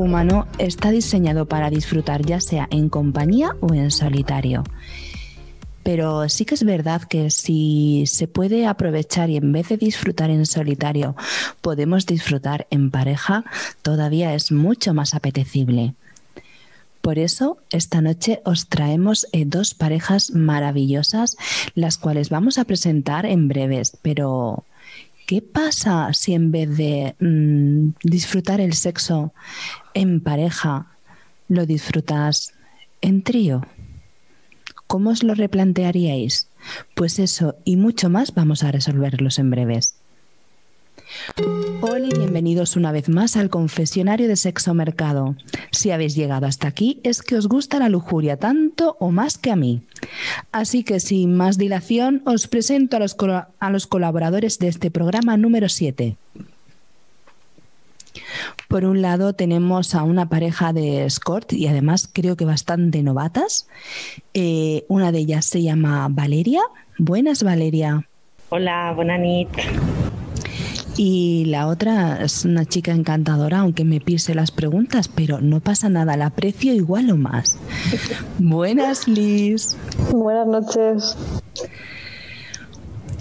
humano está diseñado para disfrutar ya sea en compañía o en solitario. Pero sí que es verdad que si se puede aprovechar y en vez de disfrutar en solitario podemos disfrutar en pareja, todavía es mucho más apetecible. Por eso, esta noche os traemos eh, dos parejas maravillosas, las cuales vamos a presentar en breves. Pero, ¿qué pasa si en vez de mm, disfrutar el sexo en pareja, lo disfrutas en trío? ¿Cómo os lo replantearíais? Pues eso y mucho más vamos a resolverlos en breves. Hola y bienvenidos una vez más al confesionario de Sexo Mercado. Si habéis llegado hasta aquí es que os gusta la lujuria tanto o más que a mí. Así que sin más dilación os presento a los, a los colaboradores de este programa número 7. Por un lado tenemos a una pareja de escort y además creo que bastante novatas. Eh, una de ellas se llama Valeria. Buenas, Valeria. Hola, buena nit. Y la otra es una chica encantadora, aunque me pise las preguntas, pero no pasa nada, la aprecio igual o más. Buenas, Liz. Buenas noches.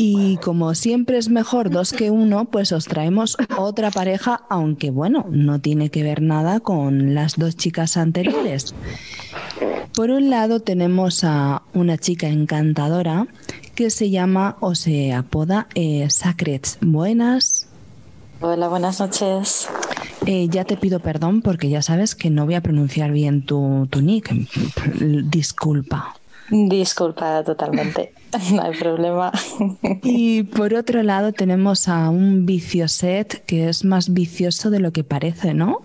Y como siempre es mejor dos que uno, pues os traemos otra pareja, aunque bueno, no tiene que ver nada con las dos chicas anteriores. Por un lado tenemos a una chica encantadora que se llama o se apoda eh, Sacrets. Buenas. Hola, buenas noches. Eh, ya te pido perdón porque ya sabes que no voy a pronunciar bien tu, tu nick. Disculpa. Disculpa totalmente, no hay problema. Y por otro lado tenemos a un vicioset que es más vicioso de lo que parece, ¿no?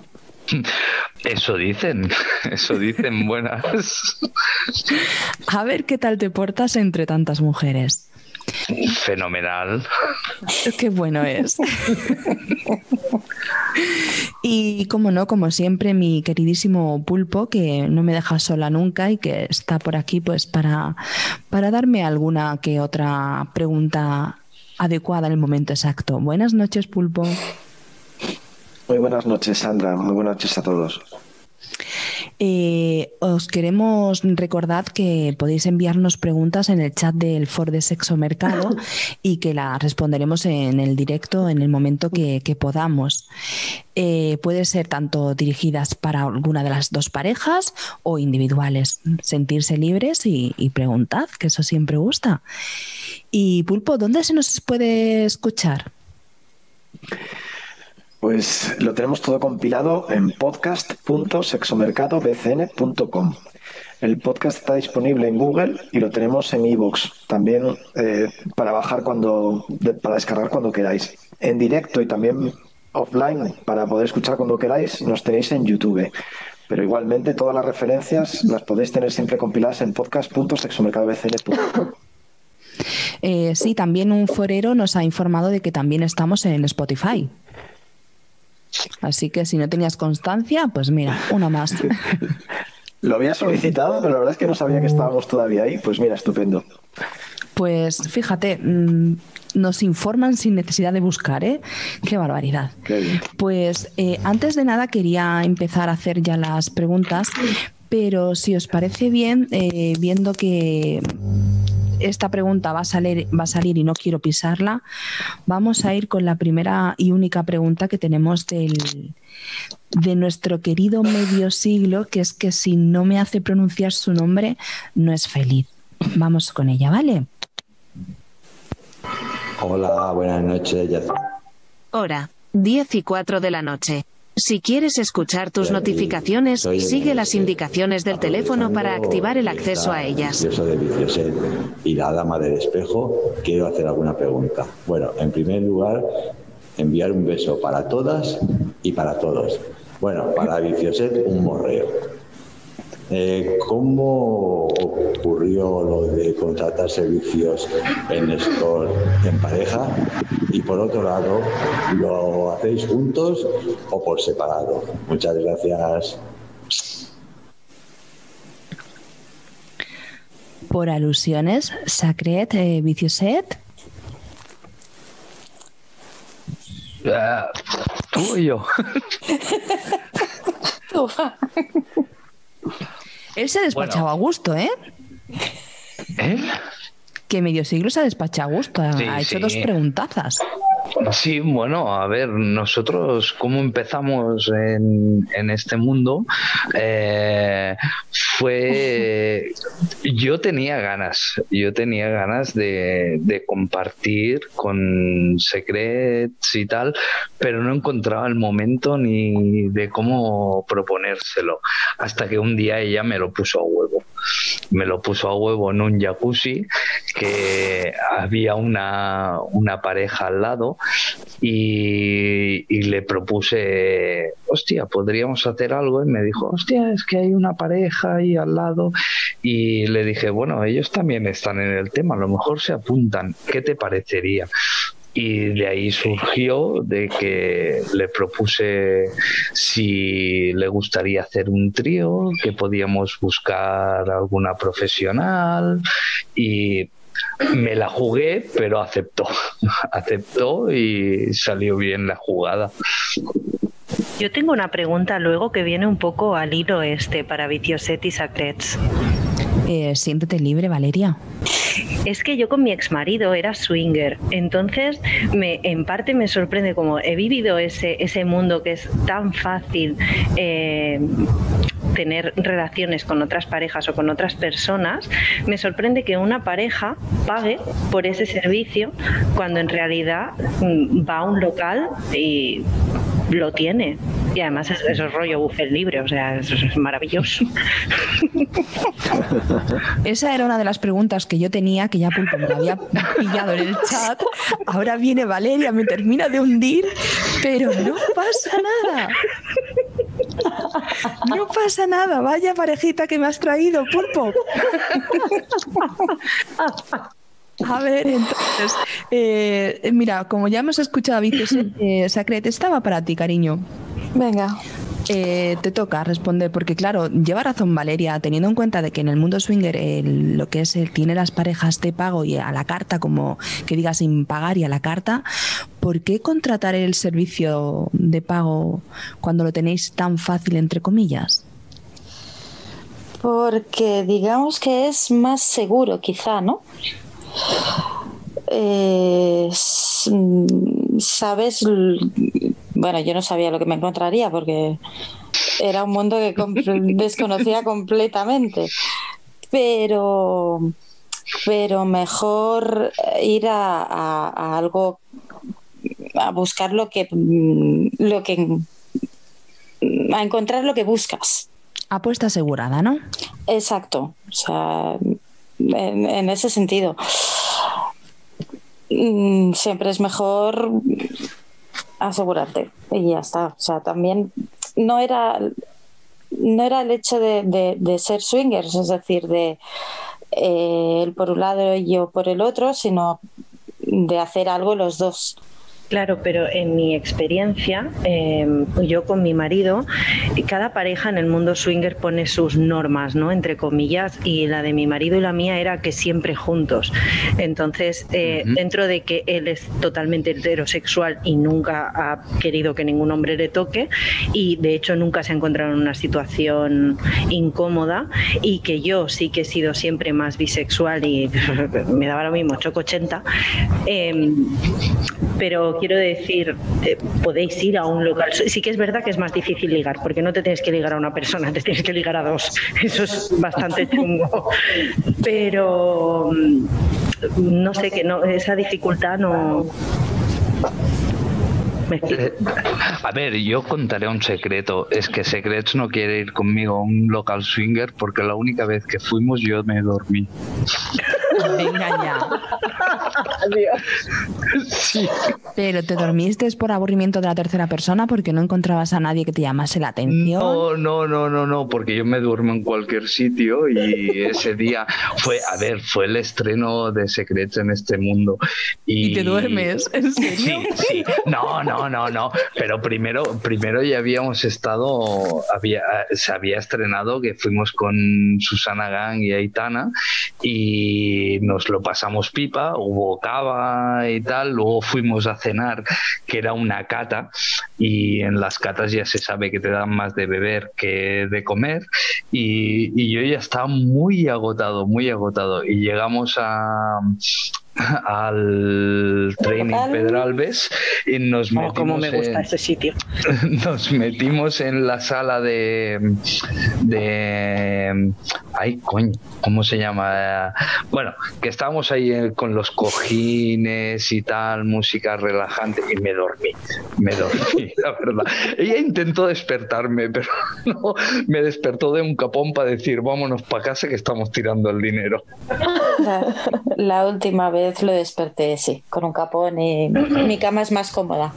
Eso dicen, eso dicen buenas. A ver qué tal te portas entre tantas mujeres. Fenomenal. Qué bueno es. y como no, como siempre, mi queridísimo pulpo, que no me deja sola nunca y que está por aquí pues para, para darme alguna que otra pregunta adecuada en el momento exacto. Buenas noches, pulpo. Muy buenas noches, Sandra. Muy buenas noches a todos. Eh, os queremos recordar que podéis enviarnos preguntas en el chat del For de Sexo Mercado y que las responderemos en el directo en el momento que, podamos. Eh, puede ser tanto dirigidas para alguna de las dos parejas o individuales. Sentirse libres y, y preguntad, que eso siempre gusta. Y Pulpo, ¿dónde se nos puede escuchar? Pues lo tenemos todo compilado en podcast.sexomercadobcn.com. El podcast está disponible en Google y lo tenemos en iVoox, también eh, para bajar cuando, para descargar cuando queráis. En directo y también offline para poder escuchar cuando queráis, nos tenéis en YouTube. Pero igualmente todas las referencias las podéis tener siempre compiladas en podcast.sexomercadobcn.com. Eh, sí, también un forero nos ha informado de que también estamos en Spotify. Así que si no tenías constancia, pues mira, una más. Lo había solicitado, pero la verdad es que no sabía que estábamos todavía ahí. Pues mira, estupendo. Pues fíjate, mm, nos informan sin necesidad de buscar, ¿eh? Qué barbaridad. Pues eh, antes de nada quería empezar a hacer ya las preguntas, pero si os parece bien, eh, viendo que esta pregunta va a, salir, va a salir y no quiero pisarla, vamos a ir con la primera y única pregunta que tenemos del, de nuestro querido medio siglo, que es que si no me hace pronunciar su nombre, no es feliz. Vamos con ella, ¿vale? Hola, buenas noches. Hora, 10 y 4 de la noche. Si quieres escuchar tus notificaciones, sigue las indicaciones del teléfono para activar el acceso a ellas. De y la dama del espejo, quiero hacer alguna pregunta. Bueno, en primer lugar, enviar un beso para todas y para todos. Bueno, para Vicioset un morreo. Eh, ¿Cómo ocurrió lo de contratar servicios en Store en pareja? Y por otro lado, ¿lo hacéis juntos o por separado? Muchas gracias. Por alusiones, Sacret, eh, Vicioset. Uh, tú y yo. Él se ha despachado Bueno. a gusto, ¿eh? ¿Eh? Que medio siglo se ha despachado a gusto. Ha, Sí, ha hecho sí. dos preguntazas. Sí, bueno, a ver, nosotros cómo empezamos en, en este mundo eh, fue, yo tenía ganas, yo tenía ganas de, de compartir con secrets y tal, pero no encontraba el momento ni de cómo proponérselo, hasta que un día ella me lo puso a huevo. Me lo puso a huevo en un jacuzzi que había una, una pareja al lado y, y le propuse, hostia, podríamos hacer algo. Y me dijo, hostia, es que hay una pareja ahí al lado. Y le dije, bueno, ellos también están en el tema, a lo mejor se apuntan. ¿Qué te parecería? Y de ahí surgió de que le propuse si le gustaría hacer un trío, que podíamos buscar alguna profesional y me la jugué, pero aceptó. Aceptó y salió bien la jugada. Yo tengo una pregunta luego que viene un poco al hilo este para Vicioset y Sacrets. Eh, siéntete libre, Valeria. Es que yo con mi ex marido era swinger, entonces me, en parte me sorprende como he vivido ese, ese mundo que es tan fácil eh, tener relaciones con otras parejas o con otras personas, me sorprende que una pareja pague por ese servicio cuando en realidad mm, va a un local y lo tiene. Y además es- eso es rollo buffet libre, o sea, es maravilloso. Esa era una de las preguntas que yo tenía, que ya Pulpo me había pillado en el chat. Ahora viene Valeria, me termina de hundir, pero no pasa nada. No pasa nada, vaya parejita que me has traído, Pulpo. A ver, entonces, eh, mira, como ya hemos escuchado a Vicky, eh, estaba para ti, cariño. Venga. Eh, te toca responder, porque claro, lleva razón Valeria, teniendo en cuenta de que en el mundo swinger lo que es el tiene las parejas de pago y a la carta, como que diga sin pagar y a la carta, ¿por qué contratar el servicio de pago cuando lo tenéis tan fácil, entre comillas? Porque digamos que es más seguro, quizá, ¿no? Eh, Sabes, bueno, yo no sabía lo que me encontraría porque era un mundo que desconocía completamente, pero, pero mejor ir a, a- a algo, a buscar lo que, mm, lo que, a encontrar lo que buscas. Apuesta asegurada, ¿no? Exacto, o sea, en, en ese sentido. Mm, Siempre es mejor asegurarte y ya está. O sea, también no era, no era el hecho de, de- ser swingers, es decir, de eh, él por un lado y yo por el otro, sino de hacer algo los dos. Claro, pero en mi experiencia, eh, yo con mi marido, cada pareja en el mundo swinger pone sus normas, ¿no? Entre comillas, y la de mi marido y la mía era que siempre juntos. Entonces, eh, dentro de que él es totalmente heterosexual y nunca ha querido que ningún hombre le toque, y de hecho nunca se ha encontrado en una situación incómoda, y que yo sí que he sido siempre más bisexual y me daba lo mismo, choco 80. eh, pero quiero decir, eh, podéis ir a un local. Sí que es verdad que es más difícil ligar, porque no te tienes que ligar a una persona, te tienes que ligar a dos. Eso es bastante chungo. Pero mm, no sé, que no, esa dificultad no. A ver, yo contaré un secreto. Es que Secrets no quiere ir conmigo a un local swinger porque la única vez que fuimos yo me dormí. Venga ya. Pero te dormiste por aburrimiento de la tercera persona porque no encontrabas a nadie que te llamase la atención. No, no, no, no, no, porque yo me duermo en cualquier sitio y ese día fue, a ver, fue el estreno de Secrets en este mundo. Y, ¿Y te duermes? ¿En serio? Sí, sí. No, no, no, no. Pero primero, primero ya habíamos estado, había, se había estrenado que fuimos con Susana Gang y Aitana y nos lo pasamos pipa, hubo cava y tal, luego fuimos a cenar, que era una cata, y en las catas ya se sabe que te dan más de beber que de comer y, y yo ya estaba muy agotado, muy agotado y llegamos a, al training Pedralbes y nos Oh, metimos cómo me gusta en- ese sitio. nos metimos en la sala de de ay coño cómo se llama bueno que estábamos ahí eh, con los cojines y tal música relajante y me dormí me dormí la verdad. Ella intentó despertarme pero no me despertó de un capón para decir vámonos para casa que estamos tirando el dinero La, la última vez lo desperté, sí, con un capón y mi cama es más cómoda.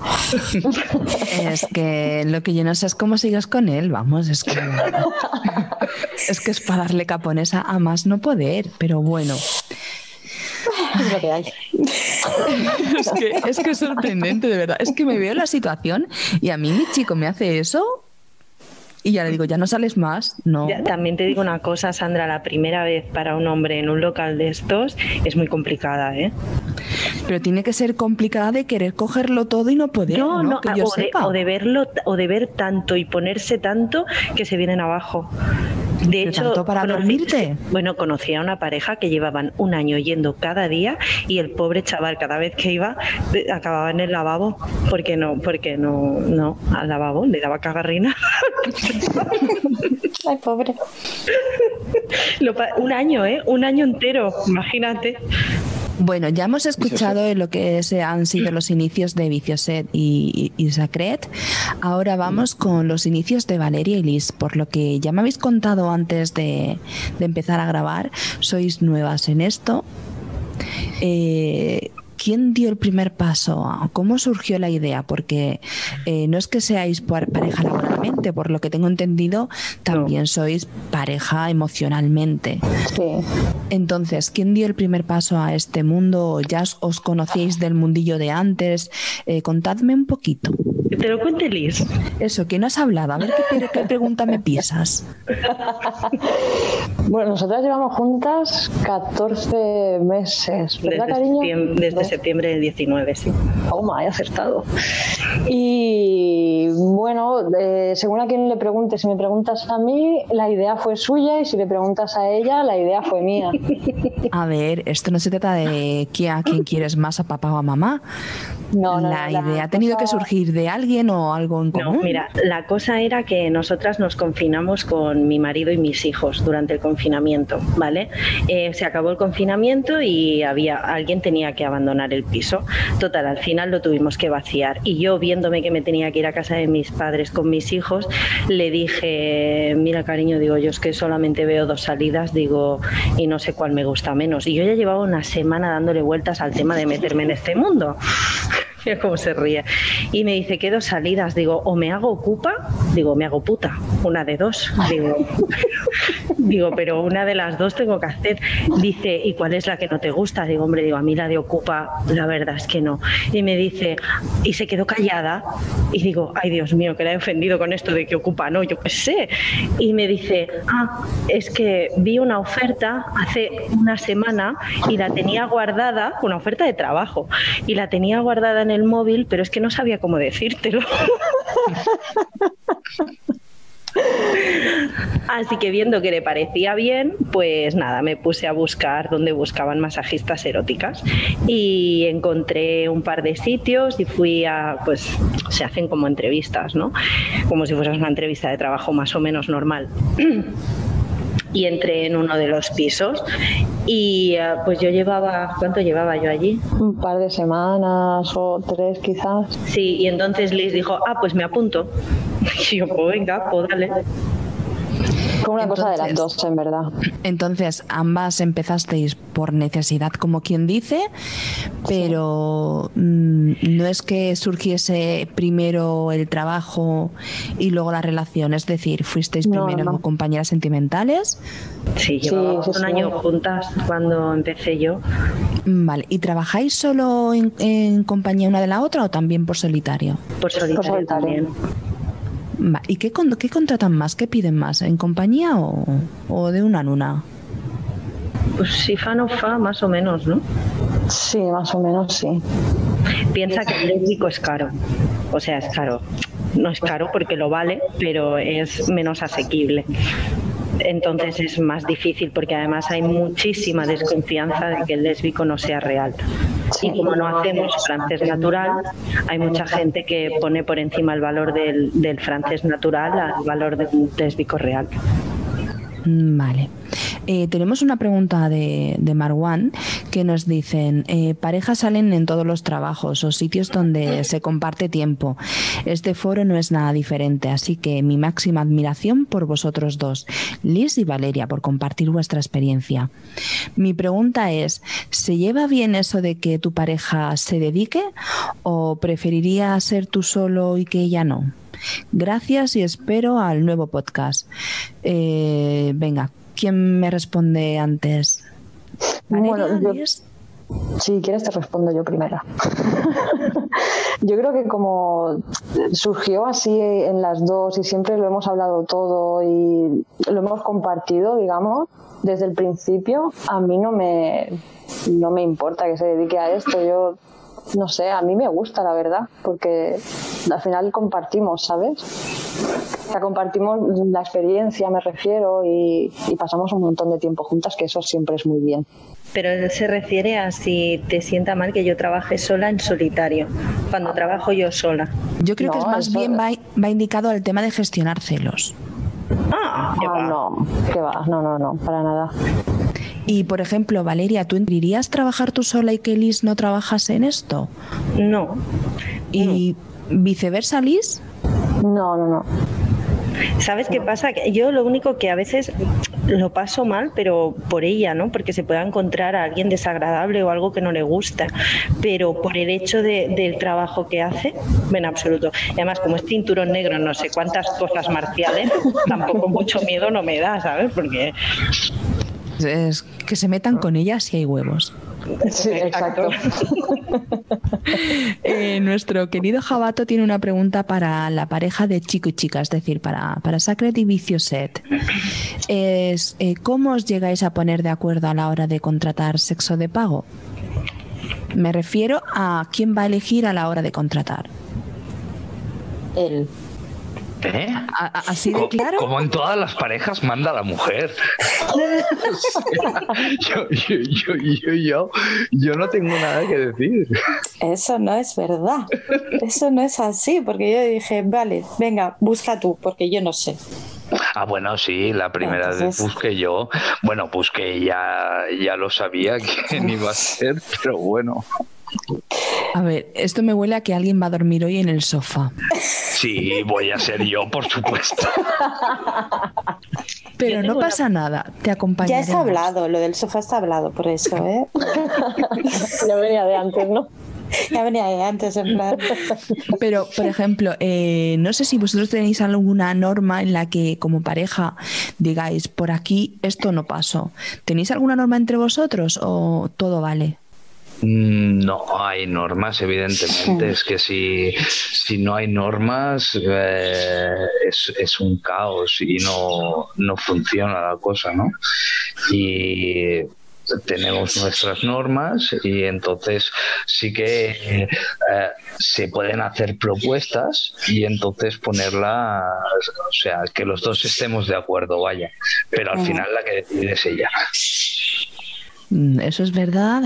Es que lo que yo no sé es cómo sigues con él, vamos, es que es que es para darle capones a, a más no poder, pero bueno. Es lo que hay. Es que, es que es sorprendente, de verdad. Es que me veo la situación y a mí mi chico me hace eso y ya le digo, ya no sales más, no. Ya, también te digo una cosa, Sandra, la primera vez para un hombre en un local de estos es muy complicada, ¿eh? Pero tiene que ser complicada de querer cogerlo todo y no poder, No, ¿no? no, que yo o, de, sepa. o de verlo, o de ver tanto y ponerse tanto que se vienen abajo. De hecho, tanto para conocí- dormirte. Bueno, conocí a una pareja que llevaban un año yendo cada día y el pobre chaval cada vez que iba eh, acababa en el lavabo porque no, porque no, no, al lavabo le daba cagarrina. Ay, pobre. Lo pa- un año, ¿eh? Un año entero, imagínate. Bueno, ya hemos escuchado en lo que se han sido los inicios de Vicioset y, y, y Sacred. Ahora vamos con los inicios de Valeria y Liz. Por lo que ya me habéis contado antes de, de empezar a grabar, sois nuevas en esto. Eh, ¿Quién dio el primer paso? ¿Cómo surgió la idea? Porque eh, no es que seáis par- pareja laboralmente, por lo que tengo entendido, también sois pareja emocionalmente. Sí. Entonces, ¿quién dio el primer paso a este mundo? ¿Ya os- conocíais del mundillo de antes? Eh, contadme un poquito. Te lo cuente Liz. Eso, ¿quién has hablado? A ver qué, qué pregunta me pisas. Bueno, nosotras llevamos juntas 14 meses, ¿verdad, Desde, cariño? septiembre, desde septiembre del 19, sí. Toma, he acertado. Y bueno, eh, según a quien le pregunte, si me preguntas a mí, la idea fue suya y si le preguntas a ella, la idea fue mía. A ver, esto no se trata de qui- a quién quieres más, a papá o a mamá. No, no, la no, idea ha tenido que surgir de alguien o algo en No, común. mira, la cosa era que nosotras nos confinamos con mi marido y mis hijos durante el confinamiento, ¿vale? Eh, se acabó el confinamiento y había alguien tenía que abandonar el piso. Total, al final lo tuvimos que vaciar y yo viéndome que me tenía que ir a casa de mis padres con mis hijos, le dije, mira cariño, digo yo es que solamente veo dos salidas, digo y no sé cuál me gusta menos. Y yo ya llevaba una semana dándole vueltas al tema de meterme en este mundo. Mira cómo se ríe. Y me dice, ¿qué dos salidas? Digo, o me hago ocupa, digo, me hago puta, una de dos. Digo, digo, pero una de las dos tengo que hacer. Dice, ¿y cuál es la que no te gusta? Digo, hombre, digo, a mí la de ocupa, la verdad es que no. Y me dice, y se quedó callada. Y digo, ay Dios mío, que la he ofendido con esto de que ocupa, no, yo qué sé. Y me dice, ah, es que vi una oferta hace una semana y la tenía guardada, una oferta de trabajo, y la tenía guardada en el móvil, pero es que no sabía cómo decírtelo. Así que viendo que le parecía bien, pues nada, me puse a buscar donde buscaban masajistas eróticas y encontré un par de sitios y fui a, pues se hacen como entrevistas, ¿no? Como si fueras una entrevista de trabajo más o menos normal. Y entré en uno de los pisos y eh, pues yo llevaba, ¿cuánto llevaba yo allí? Un par de semanas o tres quizás. Sí, y entonces Liz dijo, ah, pues me apunto. Y yo, pues venga, pues dale. Fue una cosa de las Entonces- dos, en verdad. Entonces, ambas empezasteis por necesidad, como quien dice, pero mm, no es que surgiese primero el trabajo y luego la relación, es decir, fuisteis No, primero no. compañeras sentimentales. Sí, Sí, llevábamos sí, un sí. año juntas cuando empecé yo. Mm, Vale, ¿y trabajáis solo en, en compañía una de la otra o también por solitario? Por solitario, solitario. también. Va, ¿Y qué, con- qué contratan más? ¿Qué piden más? ¿En compañía o, o de una en una? Pues si fa no fa, más o menos, ¿no? Sí, más o menos sí. Piensa que el lésbico es caro. O sea, es caro. No es caro porque lo vale, pero es menos asequible entonces es más difícil porque además hay muchísima desconfianza de que el lésbico no sea real. Y como no hacemos francés natural, hay mucha gente que pone por encima el valor del, del francés natural al valor del lésbico real. Vale. Eh, tenemos una pregunta de, Marwan que nos dicen, eh, parejas salen en todos los trabajos o sitios donde se comparte tiempo. Este foro no es nada diferente, así que mi máxima admiración por vosotros dos, Liz y Valeria, por compartir vuestra experiencia. Mi pregunta es, ¿se lleva bien eso de que tu pareja se dedique o preferiría ser tú solo y que ella no? Gracias y espero al nuevo podcast. Eh, venga, ¿quién me responde antes? Bueno, yo, si quieres te respondo yo primero. yo creo que como surgió así en las dos y siempre lo hemos hablado todo y lo hemos compartido, digamos, desde el principio, a mí no me, no me importa que se dedique a esto. Yo no sé, a mí me gusta, la verdad, porque al final compartimos, ¿sabes? O sea, compartimos la experiencia, me refiero, y, pasamos un montón de tiempo juntas, que eso siempre es muy bien. Pero él se refiere a si te sienta mal que yo trabaje sola en solitario, cuando trabajo yo sola. Yo creo que es más bien va, va, indicado al tema de gestionar celos. Ah, ah no, que va, no, no, no, para nada. Y, por ejemplo, Valeria, ¿tú irías trabajar tú sola y que Liz no trabajase en esto? No. ¿Y viceversa, Liz? No, no, no. ¿Sabes qué pasa? Yo lo único que a veces lo paso mal, pero por ella, ¿no? Porque se pueda encontrar a alguien desagradable o algo que no le gusta, pero por el hecho del trabajo que hace, en absoluto. Y además, como es cinturón negro, no sé cuántas cosas marciales, tampoco mucho miedo no me da, ¿sabes? Porque es que se metan con ellas si hay huevos. Sí, exacto. eh, nuestro querido Jabato tiene una pregunta para la pareja de chico y chica, es decir, para, para Sacred y Vicioset. Es, eh, ¿Cómo os llegáis a poner de acuerdo a la hora de contratar sexo de pago? Me refiero a quién va a elegir a la hora de contratar. Él. ¿Eh? Así de claro. Como en todas las parejas manda la mujer. yo, yo, yo, yo, yo, no tengo nada que decir. Eso no es verdad. Eso no es así, porque yo dije, vale, venga, busca tú, porque yo no sé. Ah, bueno, sí, la primera vez busqué yo. Bueno, busqué ya, ya lo sabía quién iba a ser, pero bueno. A ver, esto me huele a que alguien va a dormir hoy en el sofá. Sí, voy a ser yo, por supuesto. Pero no pasa nada, te acompañaré. Ya está hablado, lo del sofá está hablado, por eso, ¿eh? ya venía de antes, ¿no? Ya venía de antes, en plan. Pero, por ejemplo, eh, no sé si vosotros tenéis alguna norma en la que como pareja digáis, por aquí esto no pasó. ¿Tenéis alguna norma entre vosotros o todo vale? Mm, no hay normas, evidentemente. Es que si, si no hay normas eh, es, es, un caos y no, no funciona la cosa, ¿no? Y tenemos nuestras normas y entonces sí que eh, se pueden hacer propuestas y entonces ponerla, o sea, que los dos estemos de acuerdo, vaya, pero al final la que decide es ella. Mm, ¿Eso es verdad?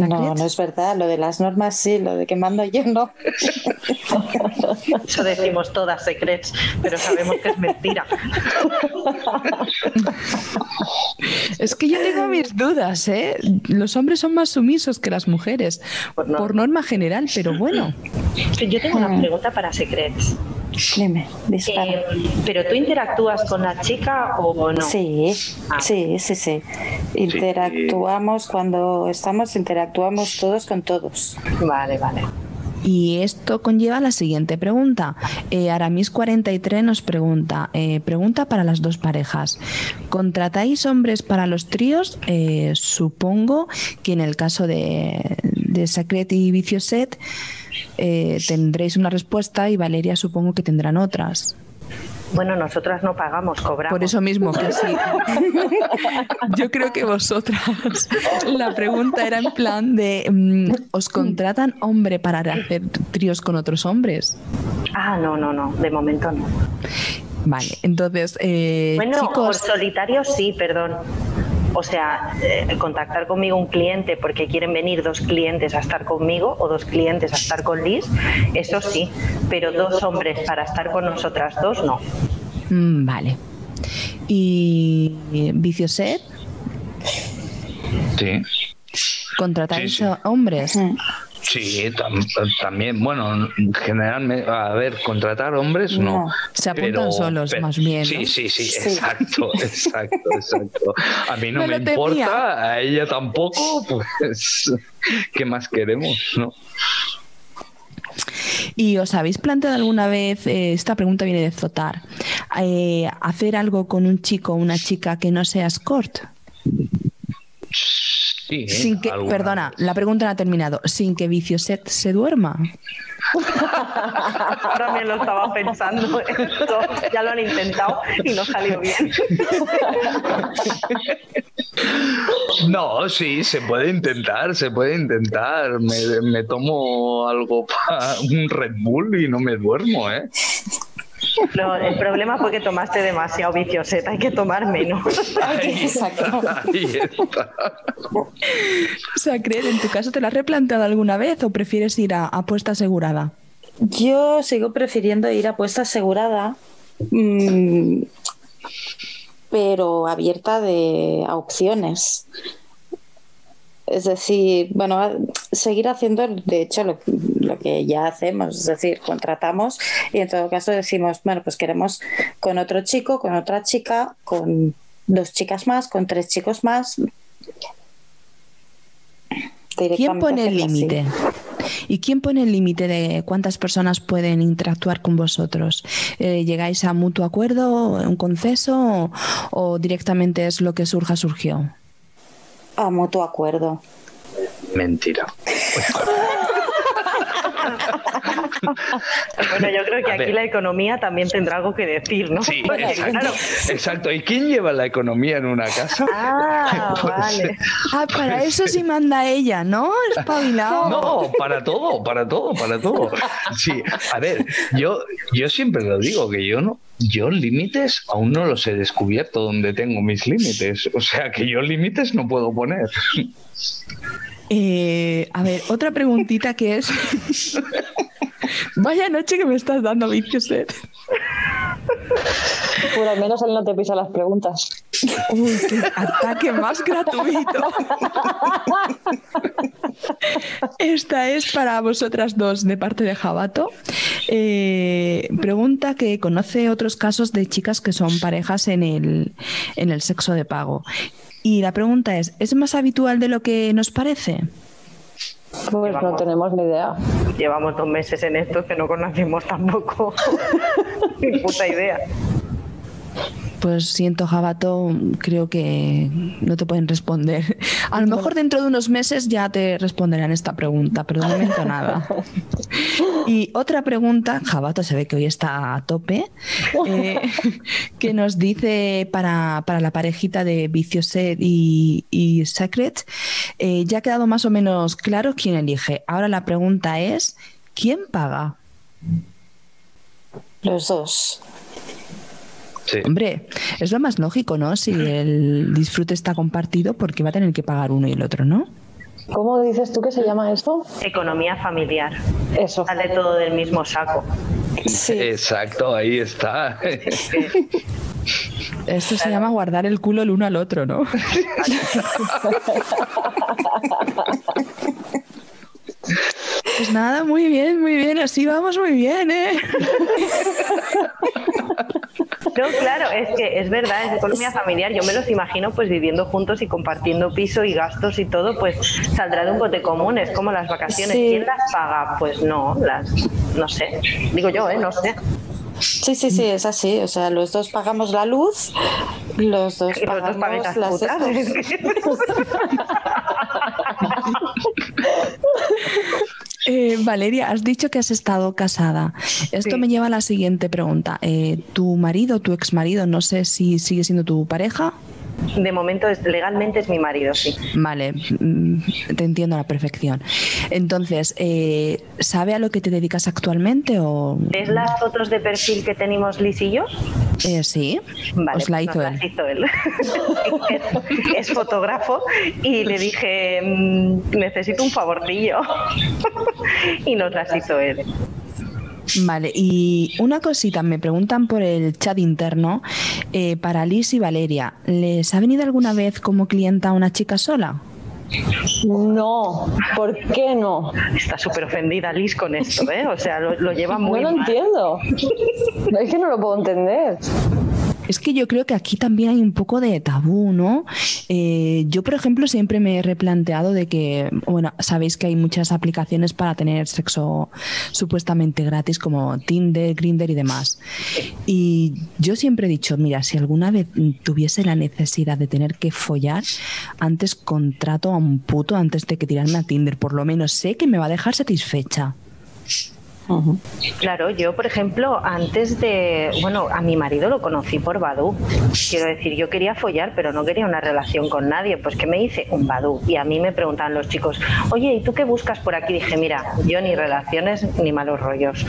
No, no es verdad. Lo de las normas sí, lo de que mando yo no. Eso decimos todas secrets, pero sabemos que es mentira. Es que yo tengo mis dudas, ¿eh? Los hombres son más sumisos que las mujeres, por, norma general, pero bueno. Yo tengo una pregunta para secrets. Dime, eh, ¿Pero tú interactúas con la chica o no? Sí, ah. sí, sí, sí. Interactuamos cuando estamos, interactuamos todos con todos. Vale, vale. Y esto conlleva la siguiente pregunta. Eh, Aramis43 nos pregunta, eh, pregunta para las dos parejas. ¿Contratáis hombres para los tríos? Eh, supongo que en el caso de, de Sacret y Vicioset eh, tendréis una respuesta y Valeria supongo que tendrán otras. Bueno, nosotras no pagamos, cobramos. Por eso mismo que sí. Yo creo que vosotras. La pregunta era en plan de mm, ¿os contratan hombre para hacer tríos con otros hombres? Ah, no, no, no, de momento no. Vale, entonces, eh, bueno, chicos... por solitario sí, perdón. O sea, eh, contactar conmigo un cliente porque quieren venir dos clientes a estar conmigo o dos clientes a estar con Liz, eso sí, pero dos hombres para estar con nosotras dos, no. Mm, vale. ¿Y Vicioset? Sí. ¿Contratáis a hombres? Sí, también, bueno, generalmente, a ver, contratar hombres no. Se apuntan solos, más bien. Sí, sí, sí, exacto, exacto, exacto. A mí no me, importa, a ella tampoco, pues, ¿qué más queremos, no? ¿Y os habéis planteado alguna vez, eh, esta pregunta viene de Zotar, eh, hacer algo con un chico o una chica que no sea escort? Sin que, perdona, la pregunta no ha terminado. Sin que Vicioset se duerma. También lo estaba pensando. Ya lo han intentado y no salió bien. No, sí, se puede intentar, se puede intentar. Me, me tomo algo, para un Red Bull y no me duermo, ¿eh? El problema fue que tomaste demasiado vicioseta, hay que tomar menos. Exacto. O sea, creer, ¿en tu caso te la has replanteado alguna vez o prefieres ir a apuesta asegurada? Yo sigo prefiriendo ir a apuesta asegurada, mm, pero abierta de, a opciones. Es decir, bueno, seguir haciendo, de hecho, lo, que ya hacemos, es decir, contratamos y en todo caso decimos, bueno, pues queremos con otro chico, con otra chica, con dos chicas más, con tres chicos más. ¿Quién pone el límite? ¿Y quién pone el límite de cuántas personas pueden interactuar con vosotros? Eh, ¿Llegáis a mutuo acuerdo, un conceso o directamente es lo que surja surgió? A mutuo acuerdo. Mentira. bueno, yo creo que aquí la economía también tendrá algo que decir, ¿no? Sí, exacto, ¿Y quién lleva la economía en una casa? Ah, pues, vale. Ah, para eso sí manda ella, ¿no? Espabilado. No, para todo, para todo, para todo. Sí, a ver, yo, yo siempre lo digo, que yo no, yo límites aún no los he descubierto donde tengo mis límites. O sea que yo límites no puedo poner. Eh, a ver, otra preguntita que es. Vaya noche que me estás dando, Vicioset. Por al menos él no te pisa las preguntas. Uy, qué ataque más gratuito. Esta es para vosotras dos de parte de Jabato. Eh, pregunta que conoce otros casos de chicas que son parejas en el, en el sexo de pago. Y la pregunta es, ¿es más habitual de lo que nos parece? Pues no tenemos ni idea. Llevamos dos meses en esto que no conocemos tampoco. ni puta idea. Pues siento, Jabato, creo que no te pueden responder. A lo mejor dentro de unos meses ya te responderán esta pregunta, pero de momento nada. Y otra pregunta, Jabato se ve que hoy está a tope, eh, que nos dice para, la parejita de Vicioset y, y Secret, eh, ya ha quedado más o menos claro quién elige. Ahora la pregunta es, ¿quién paga? Los dos. Hombre, es lo más lógico, ¿no? Si el disfrute está compartido, porque va a tener que pagar uno y el otro, ¿no? ¿Cómo dices tú que se llama esto? Economía familiar. Eso. Sale todo del mismo saco. Sí. Exacto, ahí está. Esto se llama guardar el culo el uno al otro, ¿no? Pues nada, muy bien, muy bien, así vamos muy bien, ¿eh? No, claro, es que es verdad, es economía familiar. Yo me los imagino pues viviendo juntos y compartiendo piso y gastos y todo, pues saldrá de un bote común. Es como las vacaciones. ¿Quién las paga? Pues no, las, no sé. Digo yo, ¿eh? No sé. Sí, sí, sí, es así. O sea, los dos pagamos la luz, los dos pagamos las, las Eh, Valeria, has dicho que has estado casada. Esto me lleva a la siguiente pregunta. Eh, ¿Tu marido, tu ex marido, no sé si sigue siendo tu pareja? De momento, es, legalmente es mi marido, sí. Vale, mm, te entiendo a la perfección. Entonces, eh, ¿sabe a lo que te dedicas actualmente o...? ¿Es las fotos de perfil que tenemos Liz y yo? Eh, sí, Vale, os la pues hizo él. las hizo él. es, es fotógrafo y le dije, mm, necesito un favorcillo. y nos las hizo él. Vale, y una cosita, me preguntan por el chat interno, eh, para Liz y Valeria, ¿les ha venido alguna vez como clienta una chica sola? No, ¿por qué no? Está súper ofendida Liz con esto, ¿eh? O sea, lo, lo lleva No muy lo mal. entiendo. Es que no lo puedo entender. Es que yo creo que aquí también hay un poco de tabú, ¿no? Eh, yo, por ejemplo, siempre me he replanteado de que, bueno, sabéis que hay muchas aplicaciones para tener sexo supuestamente gratis como Tinder, Grinder y demás. Y yo siempre he dicho, mira, si alguna vez tuviese la necesidad de tener que follar, antes contrato a un puto antes de que tirarme a Tinder. Por lo menos sé que me va a dejar satisfecha. Claro, yo, por ejemplo, antes de. Bueno, a mi marido lo conocí por Badu. Quiero decir, yo quería follar, pero no quería una relación con nadie. Pues, ¿qué me hice? Un Badu. Y a mí me preguntaban los chicos, oye, ¿y tú qué buscas por aquí? Dije, mira, yo ni relaciones ni malos rollos.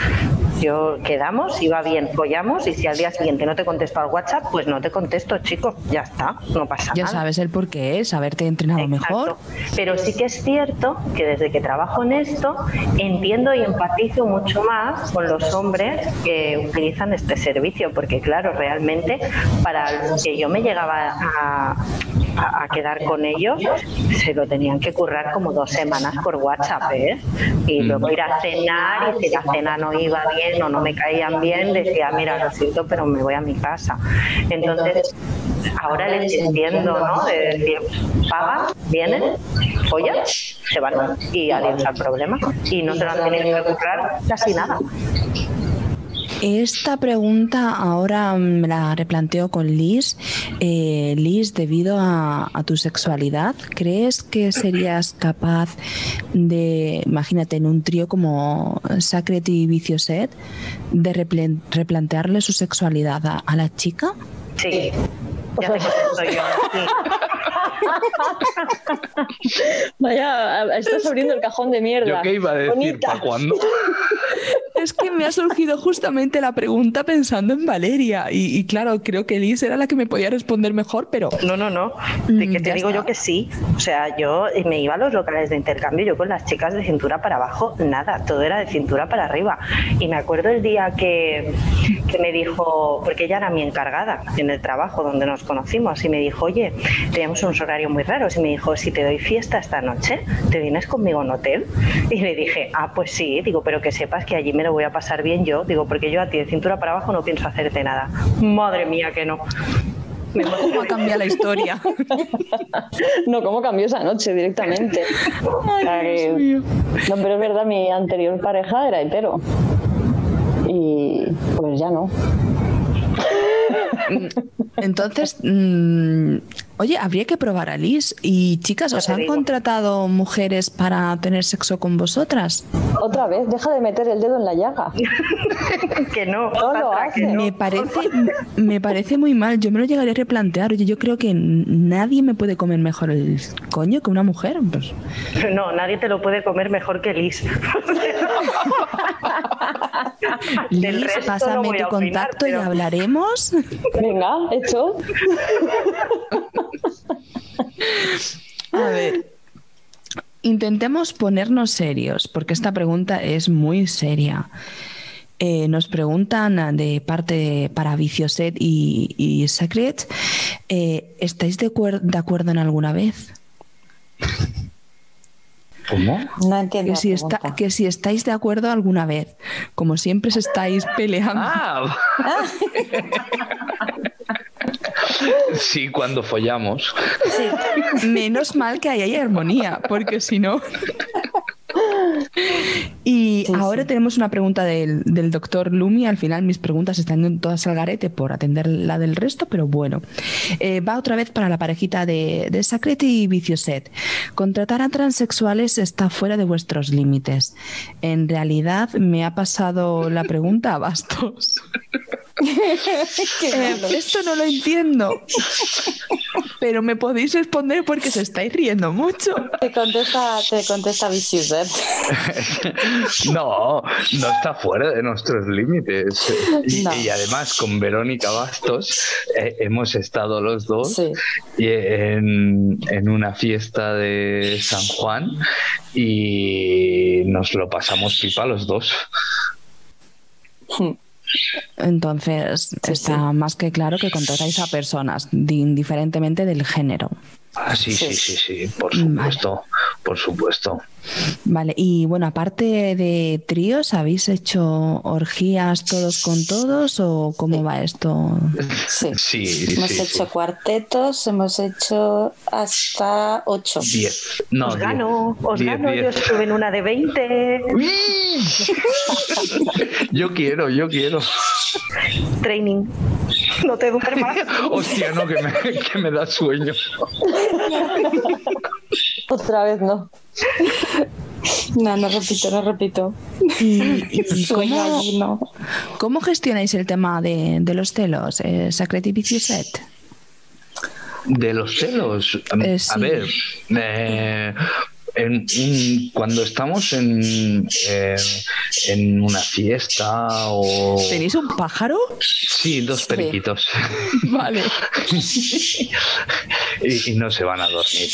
Yo quedamos, iba bien, follamos, y si al día siguiente no te contesto al WhatsApp, pues no te contesto, chico. Ya está, no pasa Ya nada. sabes el por qué es, haberte entrenado mejor. Pero sí que es cierto que desde que trabajo en esto entiendo y empatizo mucho más con los hombres que utilizan este servicio, porque claro, realmente para los que yo me llegaba a, a- a quedar con ellos, se lo tenían que currar como dos semanas por WhatsApp, ¿eh? Y luego ir a cenar y si la cena no iba bien o no me caían bien, decía, mira, lo siento, pero me voy a mi casa. Entonces, ahora les entiendo, ¿no? De decir, pagan, vienen, follan, se van y adiós al problema. Y no te lo han tenido que currar casi nada. Esta pregunta ahora me la replanteo con Liz. Eh, Liz, debido a, a tu sexualidad, ¿crees que serías capaz de, imagínate, en un trío como Sacred y Vicioset, de replen- replantearle su sexualidad a, a la chica? Sí. Ya te contesto yo. sí. Vaya, estás abriendo el cajón de mierda. ¿Yo qué iba a decir? ¿Para cuándo? Es que me ha surgido justamente la pregunta pensando en Valeria y, y claro, creo que Liz era la que me podía responder mejor, pero... No, no, no. De que Mm, te digo está. yo que sí. O sea, yo me iba a los locales de intercambio, yo con las chicas de cintura para abajo, nada, todo era de cintura para arriba. Y me acuerdo el día que, que me dijo, porque ella era mi encargada en el trabajo donde nos conocimos, y me dijo, oye, teníamos unos horarios muy raros, y me dijo, si te doy fiesta esta noche, ¿te vienes conmigo a un hotel? Y le dije, ah, pues sí, digo, pero que sepas que allí me lo voy a pasar bien yo, digo, porque yo a ti de cintura para abajo no pienso hacerte nada. Madre mía, que no. Me ¿Cómo ha cambiado la historia? No, ¿cómo cambió esa noche directamente? No, pero es verdad, mi anterior pareja era hetero. Y pues ya no. Entonces, mm, oye, habría que probar a Liz. Y chicas, ¿os han digo. contratado mujeres para tener sexo con vosotras? Otra vez, deja de meter el dedo en la llaga. que no, No lo no. Me parece, me parece muy mal. Yo me lo llegaría a replantear. Oye, yo creo que nadie me puede comer mejor el coño que una mujer. Pues, No, nadie te lo puede comer mejor que Liz. Liz, no pásame voy tu opinar, contacto y hablaremos. Venga, hecho. A ver. Intentemos ponernos serios, porque esta pregunta es muy seria. Eh, nos preguntan ah, de parte para Vicioset y, y Secret, eh, ¿estáis de, acuer- de acuerdo en alguna vez? ¿Cómo? No entiendo. Que la si, está- que si estáis de acuerdo alguna vez, como siempre os estáis peleando. Ah. Sí, cuando follamos. Sí, Menos mal que ahí hay armonía, porque si no... Y ahora tenemos una pregunta del, doctor Lumi. Al final mis preguntas están todas al garete por atender la del resto, pero bueno. Eh, va otra vez para la parejita de, de Sacred y Vicioset. Contratar a transexuales está fuera de vuestros límites. En realidad me ha pasado la pregunta a Bastos. Eh, esto no lo entiendo. Pero me podéis responder porque se estáis riendo mucho. Te contesta, te contesta no, no está fuera de nuestros límites. Y, además con Verónica Bastos eh, hemos estado los dos en, en una fiesta de San Juan y nos lo pasamos pipa los dos. Entonces, está más que claro que contratáis a personas, indiferentemente del género. Ah, sí, sí, sí, sí, por supuesto, por supuesto. Vale, y bueno, aparte de tríos, ¿habéis hecho orgías todos con todos o cómo va esto? Sí, sí, hemos hecho cuartetos, hemos hecho hasta ocho. Diez. No, os gano, os gano, yo estuve en una de veinte. yo quiero, yo quiero. Training. No te duermas. Hostia, no, que me, que me da sueño. Otra vez no. No, no repito, no repito. ¿Y, cómo, gestionáis el tema de, los celos, eh, Sacred y De los celos. Eh, a ver, eh, en, cuando estamos en, en una fiesta o... ¿Tenéis un pájaro? Sí, dos periquitos. vale. y, no se van a dormir.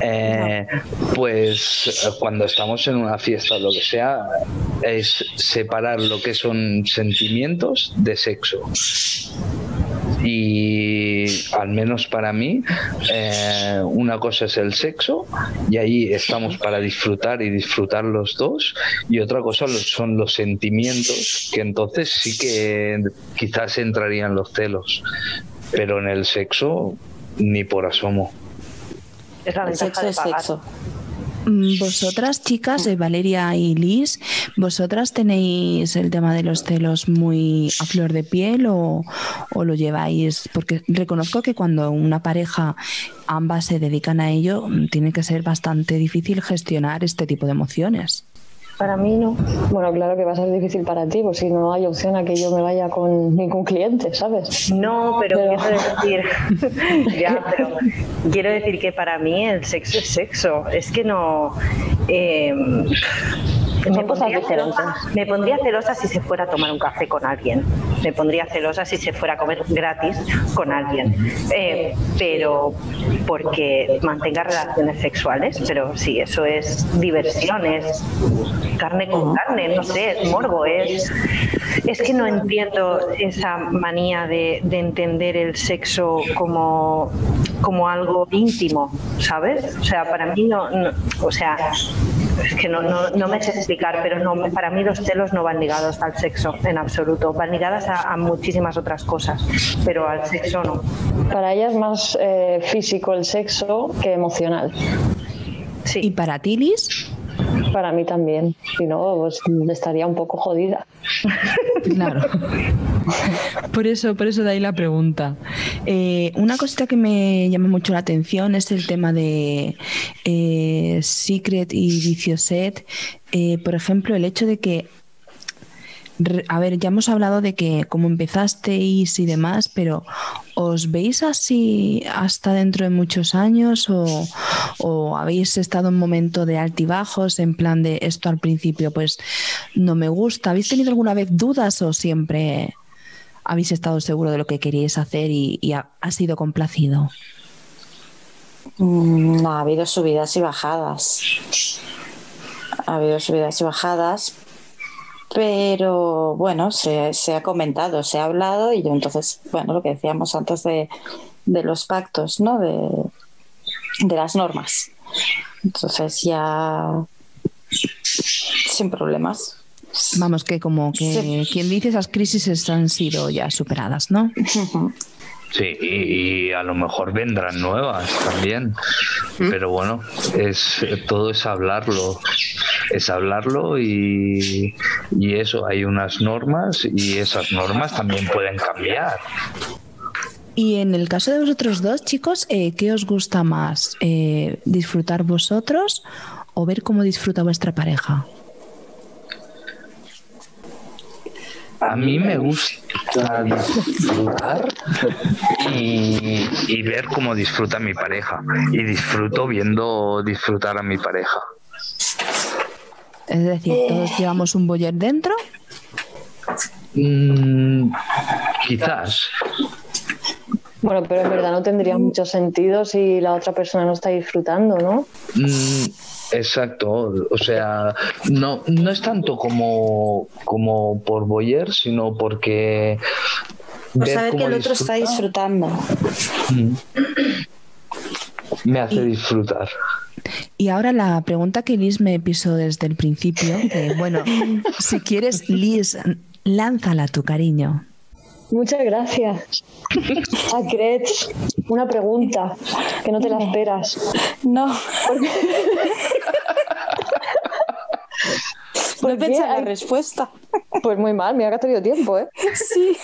Eh, pues cuando estamos en una fiesta o lo que sea, es separar lo que son sentimientos de sexo y al menos para mí eh, una cosa es el sexo y ahí estamos para disfrutar y disfrutar los dos. Y otra cosa son los sentimientos que entonces sí que quizás entrarían los celos. Pero en el sexo ni por asomo. Es la sexo es sexo vosotras, chicas, de Valeria y Liz, ¿vosotras tenéis el tema de los celos muy a flor de piel o, o, lo lleváis? Porque reconozco que cuando una pareja ambas se dedican a ello, tiene que ser bastante difícil gestionar este tipo de emociones. Para mí no. Bueno, claro que va a ser difícil para ti, porque si no hay opción a que yo me vaya con ningún cliente, ¿sabes? No, pero, quiero decir, ya, pero quiero decir que para mí el sexo es sexo. Es que no. Eh, me pondría, celosa, me pondría celosa si se fuera a tomar un café con alguien. Me pondría celosa si se fuera a comer gratis con alguien. Eh, pero porque mantenga relaciones sexuales. Pero sí, eso es diversión, es carne con carne, no sé, es morbo. Es, es que no entiendo esa manía de, entender el sexo como, como algo íntimo, ¿sabes? O sea, para mí no, o sea, es que no, no, no me sé explicar, pero no, para mí los celos no van ligados al sexo en absoluto, van ligadas a, muchísimas otras cosas, pero al sexo no. Para ella es más eh, físico el sexo que emocional. Sí. ¿Y para ti, Liz? Para mí también, si no, pues estaría un poco jodida. Claro. Por eso, por eso de ahí la pregunta. Eh, una cosita que me llama mucho la atención es el tema de eh, Secret y Vicioset. Eh, por ejemplo, el hecho de que a ver, ya hemos hablado de que cómo empezasteis y demás, pero ¿os veis así hasta dentro de muchos años o, habéis estado en un momento de altibajos en plan de esto al principio pues no me gusta? ¿Habéis tenido alguna vez dudas o siempre habéis estado seguro de lo que queríais hacer y, ha, sido complacido? Mm, ha habido subidas y bajadas. Ha habido subidas y bajadas, pero bueno, se, se, ha comentado, se ha hablado y yo entonces, bueno, lo que decíamos antes de, de los pactos, ¿no? De, de las normas. Entonces ya sin problemas. Vamos, que como que quien dice esas crisis han sido ya superadas, ¿no? Sí, y, a lo mejor vendrán nuevas también. Pero bueno, es todo es hablarlo. es hablarlo y, y eso, hay unas normas y esas normas también pueden cambiar. Y en el caso de vosotros dos, chicos, eh, ¿qué os gusta más? Eh, ¿Disfrutar vosotros o ver cómo disfruta vuestra pareja? A mí me gusta disfrutar y, ver cómo disfruta mi pareja. Y disfruto viendo disfrutar a mi pareja. Es decir, todos llevamos un boyer dentro. Mm, quizás. Bueno, pero en verdad no tendría mucho sentido si la otra persona no está disfrutando, ¿no? Mm, exacto, o sea, no, no es tanto como, como por Boyer, sino porque... Por saber que el otro está disfrutando. Mm. Me hace disfrutar. Y ahora la pregunta que Liz me pisó desde el principio, que bueno, si quieres, Liz, lánzala tu cariño. Muchas gracias. A Kretz, una pregunta que no te la esperas. No. ¿Por qué la respuesta. Pues muy mal, me ha tenido tiempo, ¿eh? Sí.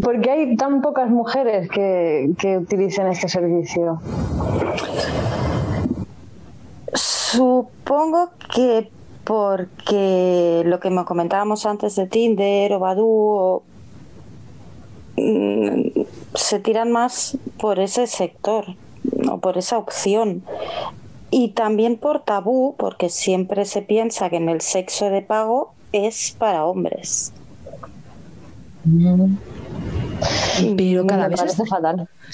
¿Por qué hay tan pocas mujeres que, que utilicen este servicio? Supongo que porque lo que me comentábamos antes de Tinder o Badoo Mm, se tiran más por ese sector o por esa opción. Y también por tabú, porque siempre se piensa que en el sexo de pago es para hombres. Mm. Pero cada vez,